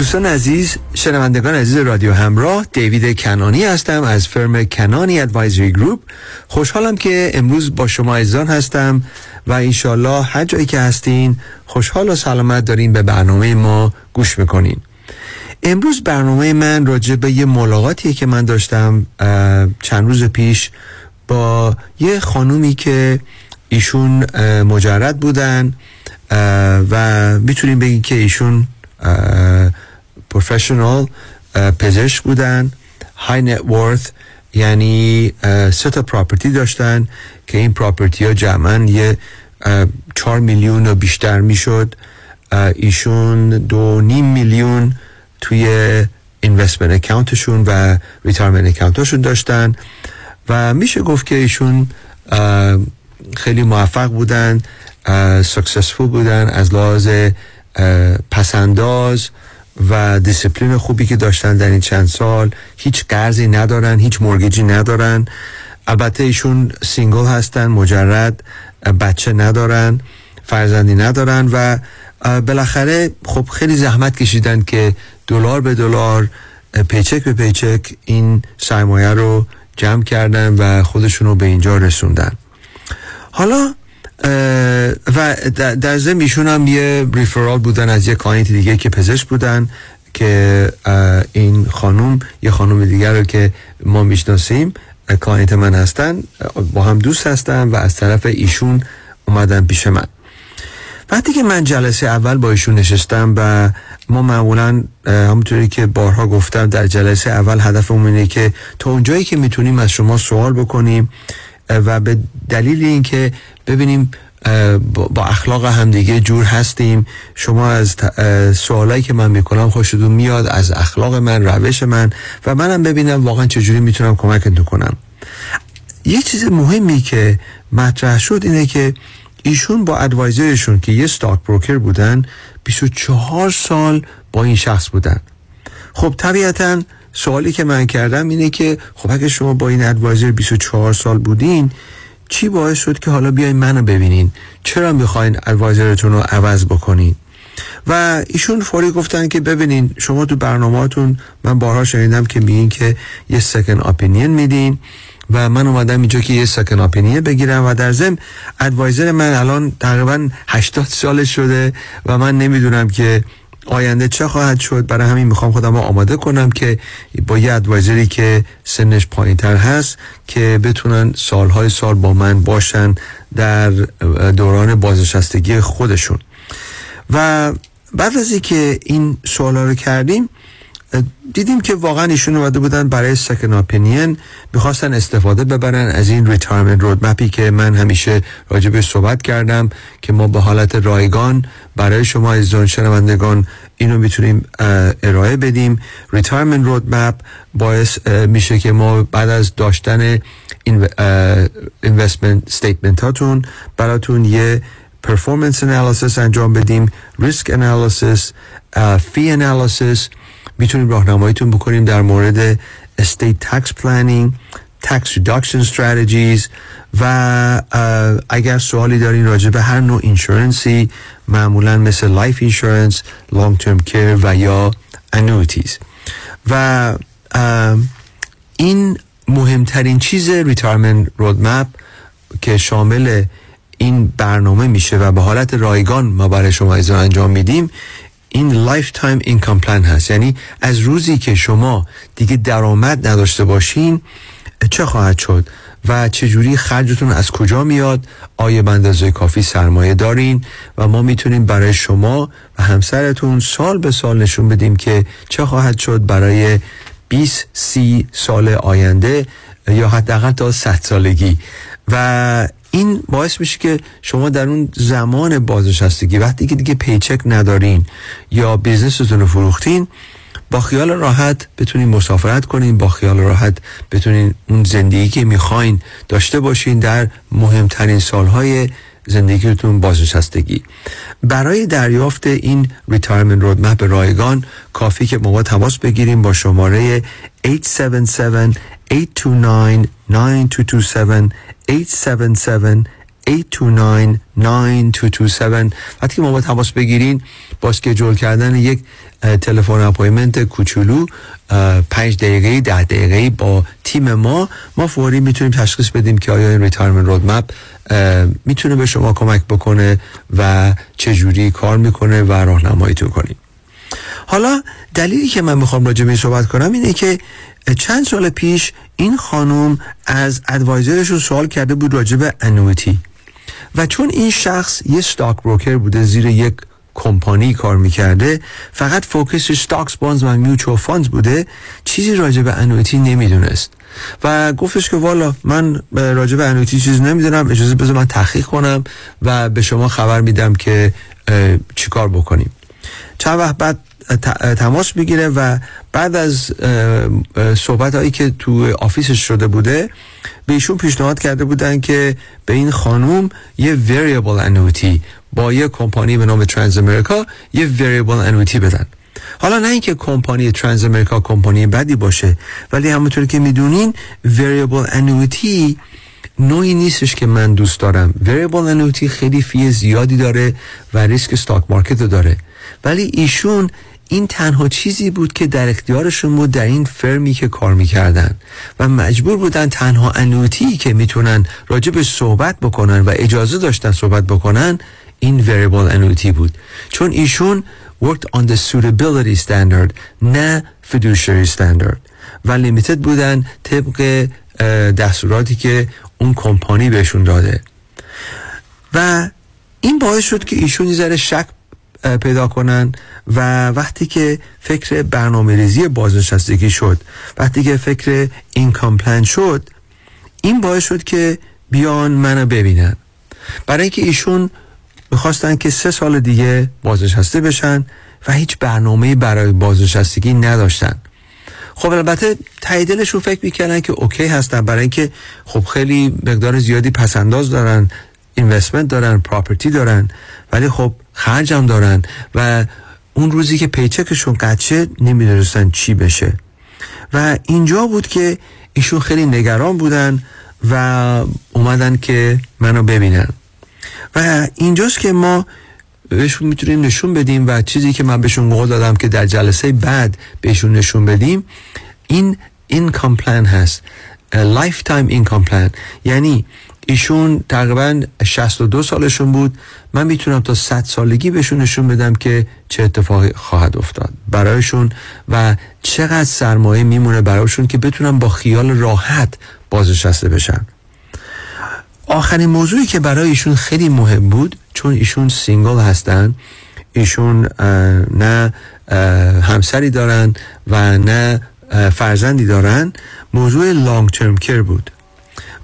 دوستان عزیز شنوندگان عزیز رادیو همراه دیوید کنانی هستم از فرم کنانی ادوایزری گروپ. خوشحالم که امروز با شما عزیزان هستم و انشالله هر جایی که هستین خوشحال و سلامت دارین به برنامه ما گوش می‌کنین. امروز برنامه من راجع به یه ملاقاتیه که من داشتم چند روز پیش با یه خانومی که ایشون مجرد بودن و می‌تونیم بگیم که ایشون professional پزشک بودن high net worth یعنی اه، سه تا property داشتن که این property ها جمعا یه اه، چهار میلیون و بیشتر می‌شد. ایشون دو نیم میلیون توی investment account شون و retirement account شون داشتن. و میشه گفت که ایشون خیلی موفق بودن successful بودن از لحاظ پس‌انداز و دیسپلین خوبی که داشتن در این چند سال هیچ قرضی ندارن هیچ mortgage ی ندارن. البته ایشون single هستن مجرد بچه ندارن فرزندی ندارن و بالاخره خب خیلی زحمت کشیدن که دلار به دلار paycheck به paycheck این سرمایه رو جمع کردن و خودشون رو به اینجا رسوندن. حالا و در- ضمن ایشون هم یه referral بودن از یه client دیگه که پزشک بودن که این خانوم یه خانوم دیگر رو که ما می‌شناسیم client من هستن با هم دوست هستن و از طرف ایشون اومدن پیش من. وقتی که من جلسه اول با ایشون نشستم و ما معمولا همونطوری که بارها گفتم در جلسه اول هدفمون اینه که تا اونجایی که می‌تونیم از شما سوال بکنیم و به دلیل اینکه ببینیم با اخلاق همدیگه جور هستیم شما از سوالایی که من می‌کنم خوشتون میاد از اخلاق من روش من و منم ببینم واقعا چجوری می‌تونم کمکتون کنم. یه چیز مهمی که مطرح شد اینه که ایشون با ادوایزرشون که یه ستاک بروکر بودن 24 سال با این شخص بودن. خب طبیعتا سوالی که من کردم اینه که خب اگه شما با این ادوایزر 24 سال بودین چی باعث شد که حالا بیاین منو ببینین؟ چرا می‌خواین ادوایزرتون رو عوض بکنین؟ و ایشون فوری گفتن که ببینین شما تو برنامهاتون من بارها شنیدم که میگین که یه سکن اپینین میدین و من اومدم اینجا که یه سکن اپینیه بگیرم و در ضمن ادوایزر من الان تقریبا 80 سال شده و من نمی‌دونم که آینده چه خواهد شد؟ برای همین می‌خوام خودم رو آماده کنم که با یه advisor ی که سنش پایین تر هست که بتونن سالهای سال با من باشن در دوران بازنشستگی خودشون. و بعد از اینکه این سوالا رو کردیم دیدیم که واقعا ایشون اومده بودن برای second opinion می‌خواستن استفاده ببرن از این retirement roadmap ی که من همیشه راجبش صحبت کردم که ما به حالت رایگان برای شما عزیزان شنوندگان اینو می‌تونیم ارائه بدیم. retirement roadmap باعث میشه که ما بعد از داشتن investment statement هاتون براتون یه performance analysis انجام بدیم risk analysis fee analysis می‌تونیم راهنماییتون بکنیم در مورد estate tax planning tax reduction strategies و اگر سوالی دارین راجع به هر نوع insurance ی معمولا مثل life insurance long term care و یا annuities و این مهمترین چیز retirement roadmap که شامل این برنامه میشه و به حالت رایگان ما برای شما انجام میدیم این lifetime income plan هست. یعنی از روزی که شما دیگه درآمد نداشته باشین چه خواهد شد؟ و چجوری خرجتون از کجا میاد؟ آیا به اندازه کافی سرمایه دارین و ما می‌تونیم برای شما و همسرتون سال به سال نشون بدیم که چه خواهد شد برای 20 سی سال آینده یا حداقل تا 100 سالگی. و این باعث میشه که شما در اون زمان بازنشستگی وقتی که دیگه پیچک ندارین یا business تون رو فروختین با خیال راحت بتونین مسافرت کنین با خیال راحت بتونین اون زندگی که می‌خواین داشته باشین در مهمترین سالهای زندگیتون بازنشستگی. برای دریافت این retirement roadmap رایگان کافیه که با ما تماس بگیریم با شماره 877 829 9227 877 829 9227 وقتی که ما با تماس بگیرین با schedule کردن یک تلفن appointment کوچولو پنج دقیقه ده دقیقه با تیم ما ما فوری می‌تونیم تشخیص بدیم که آیا این retirement roadmap می‌تونه به شما کمک بکنه و چجوری کار می‌کنه و راهنماییتون کنیم. حالا دلیلی که من می‌خوام راجع به این صحبت کنم اینه که چند سال پیش این خانم از advisor شون سوال کرده بود راجع به annuity و چون این شخص یه stock broker بوده زیر یک کمپانی کار می‌کرده فقط focus stocks bonds و mutual funds بوده چیزی راجع به annuity نمی‌دونست. و گفتش که والا من راجع به annuity چیزی نمی‌دونم اجازه بذار من تحقیق کنم و به شما خبر میدم که چیکار بکنیم. چند وقت بعد تماس می‌گیره و بعد از صحبت هایی که تو office ش شده بوده به ایشون پیشنهاد کرده بودن که به این خانوم یه variable annuity با یه کمپانی به نام ترانس امریکا یه variable annuity بدن. حالا نه اینکه کمپانی ترانس امریکا کمپانی بدی باشه ولی همونطور که می‌دونین variable annuity نوعی نیستش که من دوست دارم. Variable annuity خیلی fee زیادی داره و ریسک stock market داره. ولی ایشون این تنها چیزی بود که در اختیارشون بود در این firm ی که کار می‌کردن و مجبور بودن تنها انویتی که می‌تونن راجب صحبت بکنن و اجازه داشتن صحبت بکنن این variable annuity بود. چون ایشون worked on the suitability standard نه fiduciary standard. و لیمیتد بودن طبق دستوراتی که اون کمپانی بهشون داده. و این باعث شد که ایشون یه شک پیدا کنن و وقتی که فکر برنامه ریزی بازنشستگی شد وقتی که فکر اینکام پلان شد این باعث شد که بیان منو ببینن. برای اینکه ایشون می‌خواستن که سه سال دیگه بازنشسته بشن و هیچ برنامه برای بازنشستگی نداشتن. خب البته تاییدلشون فکر می‌کردن که اوکی هستن برای اینکه خب خیلی مقدار زیادی پسنداز دارن اینوستمنت دارن پراپرتی دارن. ولی خب خرجم دارن و اون روزی که پیچکشون قچه نمی‌دونستن چی بشه. و اینجا بود که ایشون خیلی نگران بودن و اومدن که منو ببینن. و اینجاست که ما بهشون می‌تونیم نشون بدیم و چیزی که من بهشون قول دادم که در جلسه بعد بهشون نشون بدیم این این کامپلن هست. لایف تایم اینکام پلان یعنی ایشون تقریبا 62 سالشون بود. من می‌تونم تا 100 سالگی بهشون نشون بدم که چه اتفاقی خواهد افتاد برایشون و چقدر سرمایه میمونه برایشون که بتونم با خیال راحت بازنشسته بشن. آخرین موضوعی که برای ایشون خیلی مهم بود چون ایشون single هستن ایشون نه همسری دارن و نه فرزندی دارن موضوع long term care بود.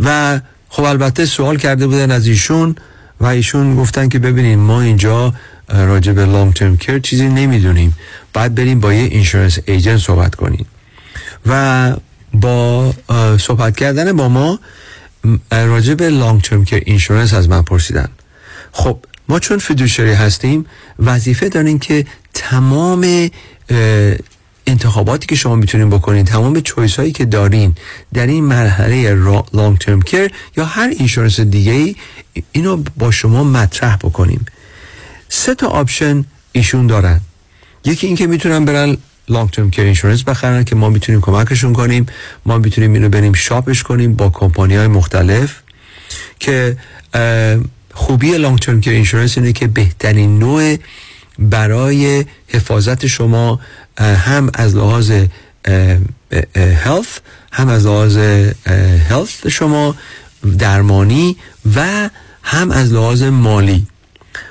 و خب البته سوال کرده بودن از ایشون و ایشون گفتن که ببینیم ما اینجا راجع به لانگ ترم کر چیزی نمی‌دونیم. باید بریم با یه اینشورنس ایجنت صحبت کنیم. و با صحبت کردن با ما راجع به لانگ ترم کر اینشورنس از من پرسیدن. خب ما چون فدوشری هستیم وظیفه داریم که تمام انتخاباتی که شما می‌تونین بکنین تمام چویس هایی که دارین در این مرحله long term care یا هر insurance دیگه ای اینو با شما مطرح بکنیم. سه تا option ایشون دارن. یکی اینکه می‌تونن برن long term care insurance بخرن که ما می‌تونیم کمکشون کنیم ما می‌تونیم اینو بریم شاپش کنیم با کمپانی های مختلف که خوبی long term care insurance اینه که بهترین نوع برای حفاظت شما هم از لحاظ health هم از لحاظ health شما درمانی و هم از لحاظ مالی.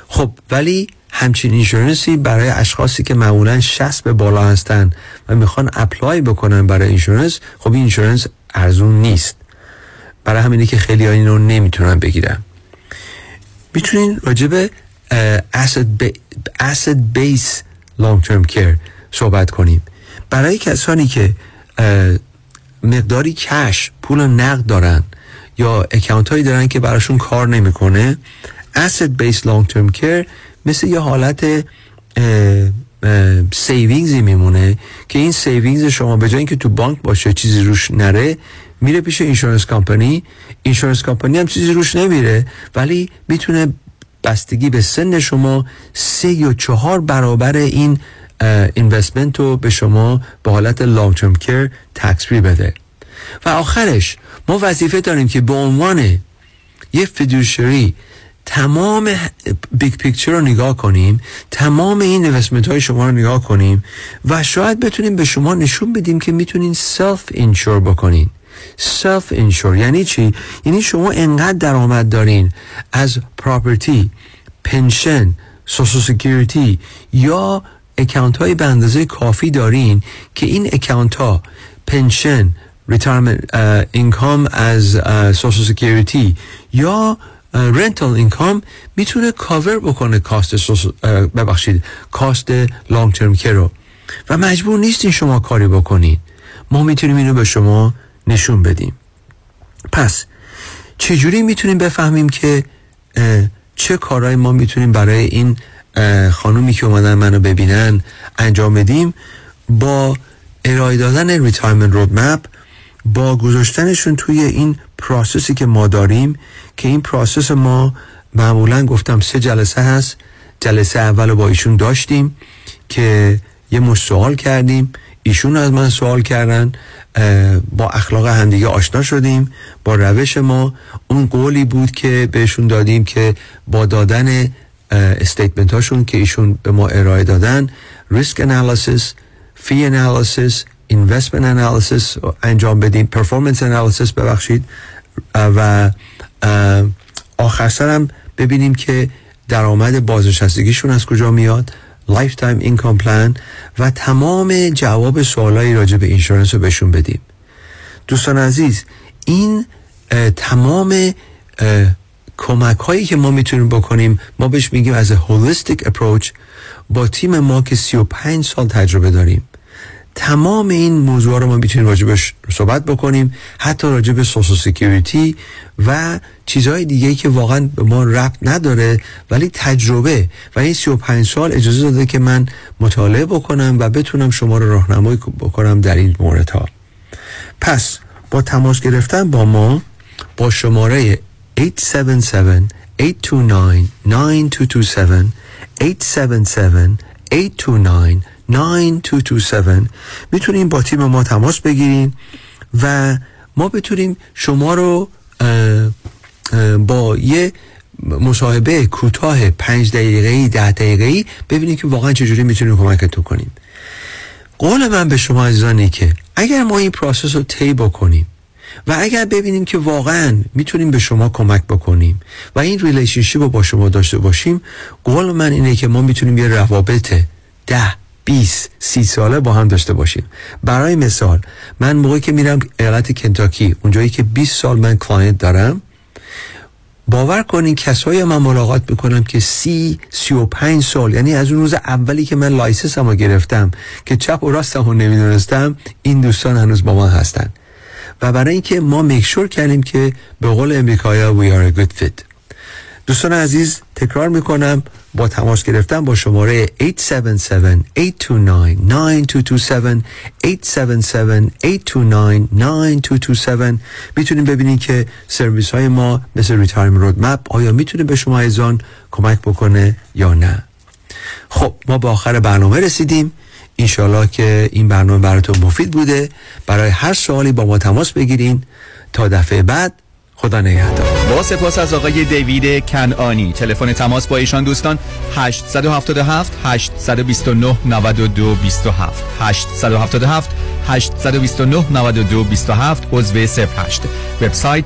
خب ولی همچین insurance ی برای اشخاصی که معمولا 60 به بالا هستن و می‌خوان apply بکنن برای insurance خب این insurance ارزون نیست. برای همینه که خیلی این رو نمی‌تونن بگیرن. می‌تونین راجب asset based long term care صحبت کنیم. برای کسانی که مقداری cash پول نقد دارن یا account هایی دارن که براشون کار نمی‌کنه asset based long term care مثل یه حالت savings ی میمونه که این savings شما به جای اینکه تو بانک باشه چیزی روش نره میره پیش insurance company insurance company هم چیزی روش نمیره ولی می‌تونه بستگی به سن شما سه یا چهار برابر این investment رو به شما به حالت long term care tax بده و آخرش ما وظیفه داریم که به عنوان یه fiduciary تمام big picture رو نگاه کنیم تمام این investment های شما رو نگاه کنیم و شاید بتونیم به شما نشون بدیم که می‌تونین self insure بکنین self insure یعنی چی؟ یعنی شما انقدر درآمد دارین از property pension social security یا account های به اندازه کافی دارین که این account ها pension retirement income از social security یا rental income می‌تونه کاور بکنه cost ببخشید cost long term care و و مجبور نیستین شما کاری بکنین. ما می‌تونیم اینو به شما نشون بدیم. پس چجوری می‌تونیم بفهمیم که چه کارهایی ما می‌تونیم برای این خانومی که اومدن منو ببینن انجام بدیم با ارائه دادن retirement roadmap با گذاشتنشون توی این process ی که ما داریم که این process ما معمولا گفتم سه جلسه هست. جلسه اول با ایشون داشتیم که یه مشت سوال کردیم. ایشون از من سوال کردن. با اخلاق همدیگه آشنا شدیم با روش ما. اون قولی بود که بهشون دادیم که با دادن statement هاشون که ایشون به ما ارائه دادن. risk analysis fee analysis investment analysis انجام بدیم performance analysis ببخشید. و آخر سرم ببینیم که درآمد بازنشستگیشون از کجا میاد. lifetime income plan و تمام جواب سوالایی راجع به insurance رو بهشون بدیم. دوستان عزیز این تمام کمک هایی که ما می‌تونیم بکنیم ما بهش میگیم از holistic approach با تیم ما که 35 سال تجربه داریم. تمام این موضوع رو ما می‌تونیم راجبش صحبت بکنیم حتی راجب Social Security و چیزهای دیگه که واقعا به ما ربط نداره ولی تجربه. و این 35 سال اجازه داده که من مطالعه بکنم و بتونم شما رو راهنمایی بکنم در این موردها. پس با تماس گرفتن با ما با شماره 877 829 9227 877 829 9227 می‌تونین با تیم ما تماس بگیرین و ما بتونیم شما رو با یه مصاحبه کوتاه پنج دقیقه ده دقیقه ببینیم که واقعا چجوری می‌تونیم کمکتون کنیم. قول من به شما عزیزانه که اگر ما این process رو طی بکنیم و اگر ببینیم که واقعا می‌تونیم به شما کمک بکنیم و این relationship رو با شما داشته باشیم قول من اینه که ما می‌تونیم یه روابط ده 20 سی ساله با هم داشته باشیم. برای مثال من موقعی که میرم ایالت کنتاکی اونجایی که 20 سال من client دارم باور کنین کسایی من ملاقات می‌کنم که سی سی و پنج سال یعنی از اون روز اولی که من license رو گرفتم که چپ و راستم رو نمی‌دونستم این دوستان هنوز با من هستن. و برای اینکه ما make sure کردیم که به قول امریکایا we are a good fit دوستان عزیز تکرار می‌کنم با تماس گرفتن با شماره 877-829-9227 877-829-9227 می‌تونیم ببینید که سرویس های ما مثل ریتارم رودمپ آیا می‌تونه به شما ایزان کمک بکنه یا نه خب ما به آخر برنامه رسیدیم انشالله که این برنامه براتون مفید بوده. برای هر سوالی با ما تماس بگیرین. تا دفعه بعد خدا نگهدار. با سپاس از آقای دیوید کنانی تلفن تماس با ایشان دوستان 877 829 92 27 877 829 92 27 عضو 08 وبسایت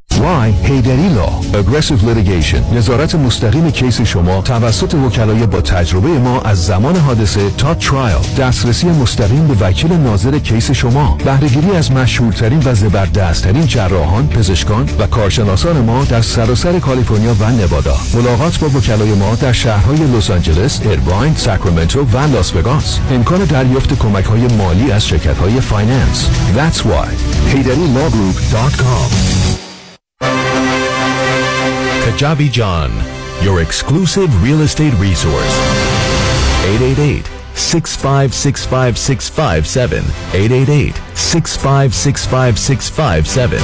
Why Heidari Law Aggressive Litigation. نظارت مستقیم case شما توسط وکلای با تجربه ما از زمان حادثه تا trial دسترسی مستقیم به وکیل ناظر case شما. بهره‌گیری از مشهورترین و زبردستترین جراحان پزشکان و کارشناسان ما در سراسر کالیفرنیا و نوادا. ملاقات با وکلای ما در شهرهای لس آنجلس ارواین ساکرامنتو و لاس وگاس. امکان دریافت کمک های مالی از شرکت های فایننس. That's why. Kajabi John, your exclusive real estate resource. 888 6565657 888 6565657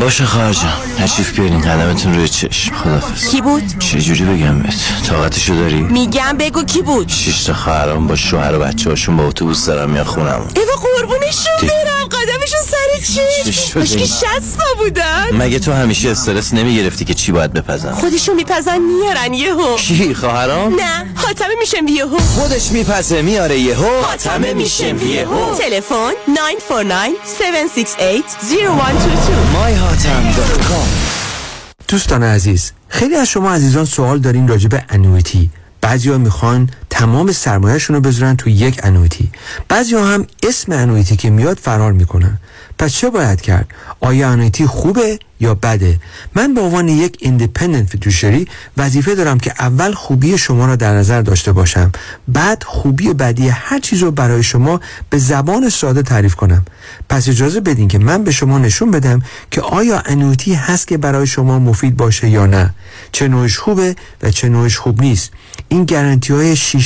باشه خواهر نشیف بیارین قدمتون روی چشم خدافز کی بود؟ چه جوری بگم بهت طاقتشو داری؟ میگم بگو کی بود؟ شش خواهرام با شوهر و بچه هاشون با اتوبوس دارم میان خونم ایوا قربونشون برم قدمشون سر چشم مشکی شستا بودن مگه تو همیشه استرس نمی‌گرفتی که چی باید بپزن؟ خودشون میپزن میارن یهو. کی خواهرام؟ نه حاتمه میشم یهو. خودش میپزه میاره یهو. حاتمه میشم یهو. تلفن 949 768 0122 دوستان عزیز خیلی از شما عزیزان سوال دارین راجع به annuity بعضی ها می‌خوان تمام سرمایهشون رو بذارن تو یک annuity بعضی ها هم اسم annuity که میاد فرار می‌کنن. پس چه باید کرد؟ آیا annuity خوبه یا بده؟ من به عنوان یک independent fiduciary وظیفه دارم که اول خوبی شما را در نظر داشته باشم. بعد خوبی و بدی هر چیز رو برای شما به زبان ساده تعریف کنم. پس اجازه بدین که من به شما نشون بدم که آیا انویتی هست که برای شما مفید باشه یا نه. چه نوعش خوبه و چه نوعش خوب نیست. این گارانتی های 6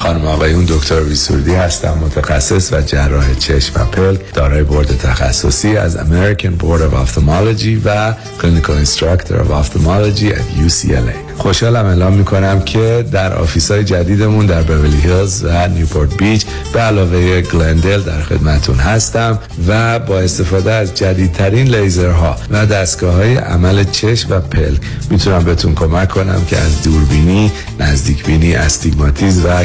خانم آقایون دکتر ابی سرودی هستم متخصص و جراح چشم و پلک دارای بورد تخصصی از American Board of Ophthalmology و Clinical Instructor of Ophthalmology at UCLA خوشحالم اعلام می‌کنم که در office های جدیدمون در بورلی هیلز و نیوپورت بیچ به علاوه گلندل در خدمتون هستم و با استفاده از جدیدترین لیزرها و دستگاه های عمل چشم و پلک می‌تونم بهتون کمک کنم که از دوربینی، نزدیک بینی، استیگماتیز و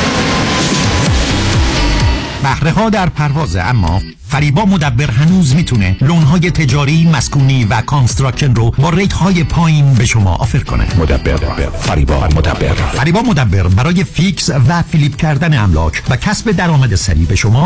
بهره ها در پرواز اما فریبا مدبر هنوز می‌تونه loan های تجاری، مسکونی و construction رو با rate های پایین به شما آفر کنه. مدبر فریبا مدبر. فریبا مدبر برای fix و flip کردن املاک و کسب درآمد سریع به شما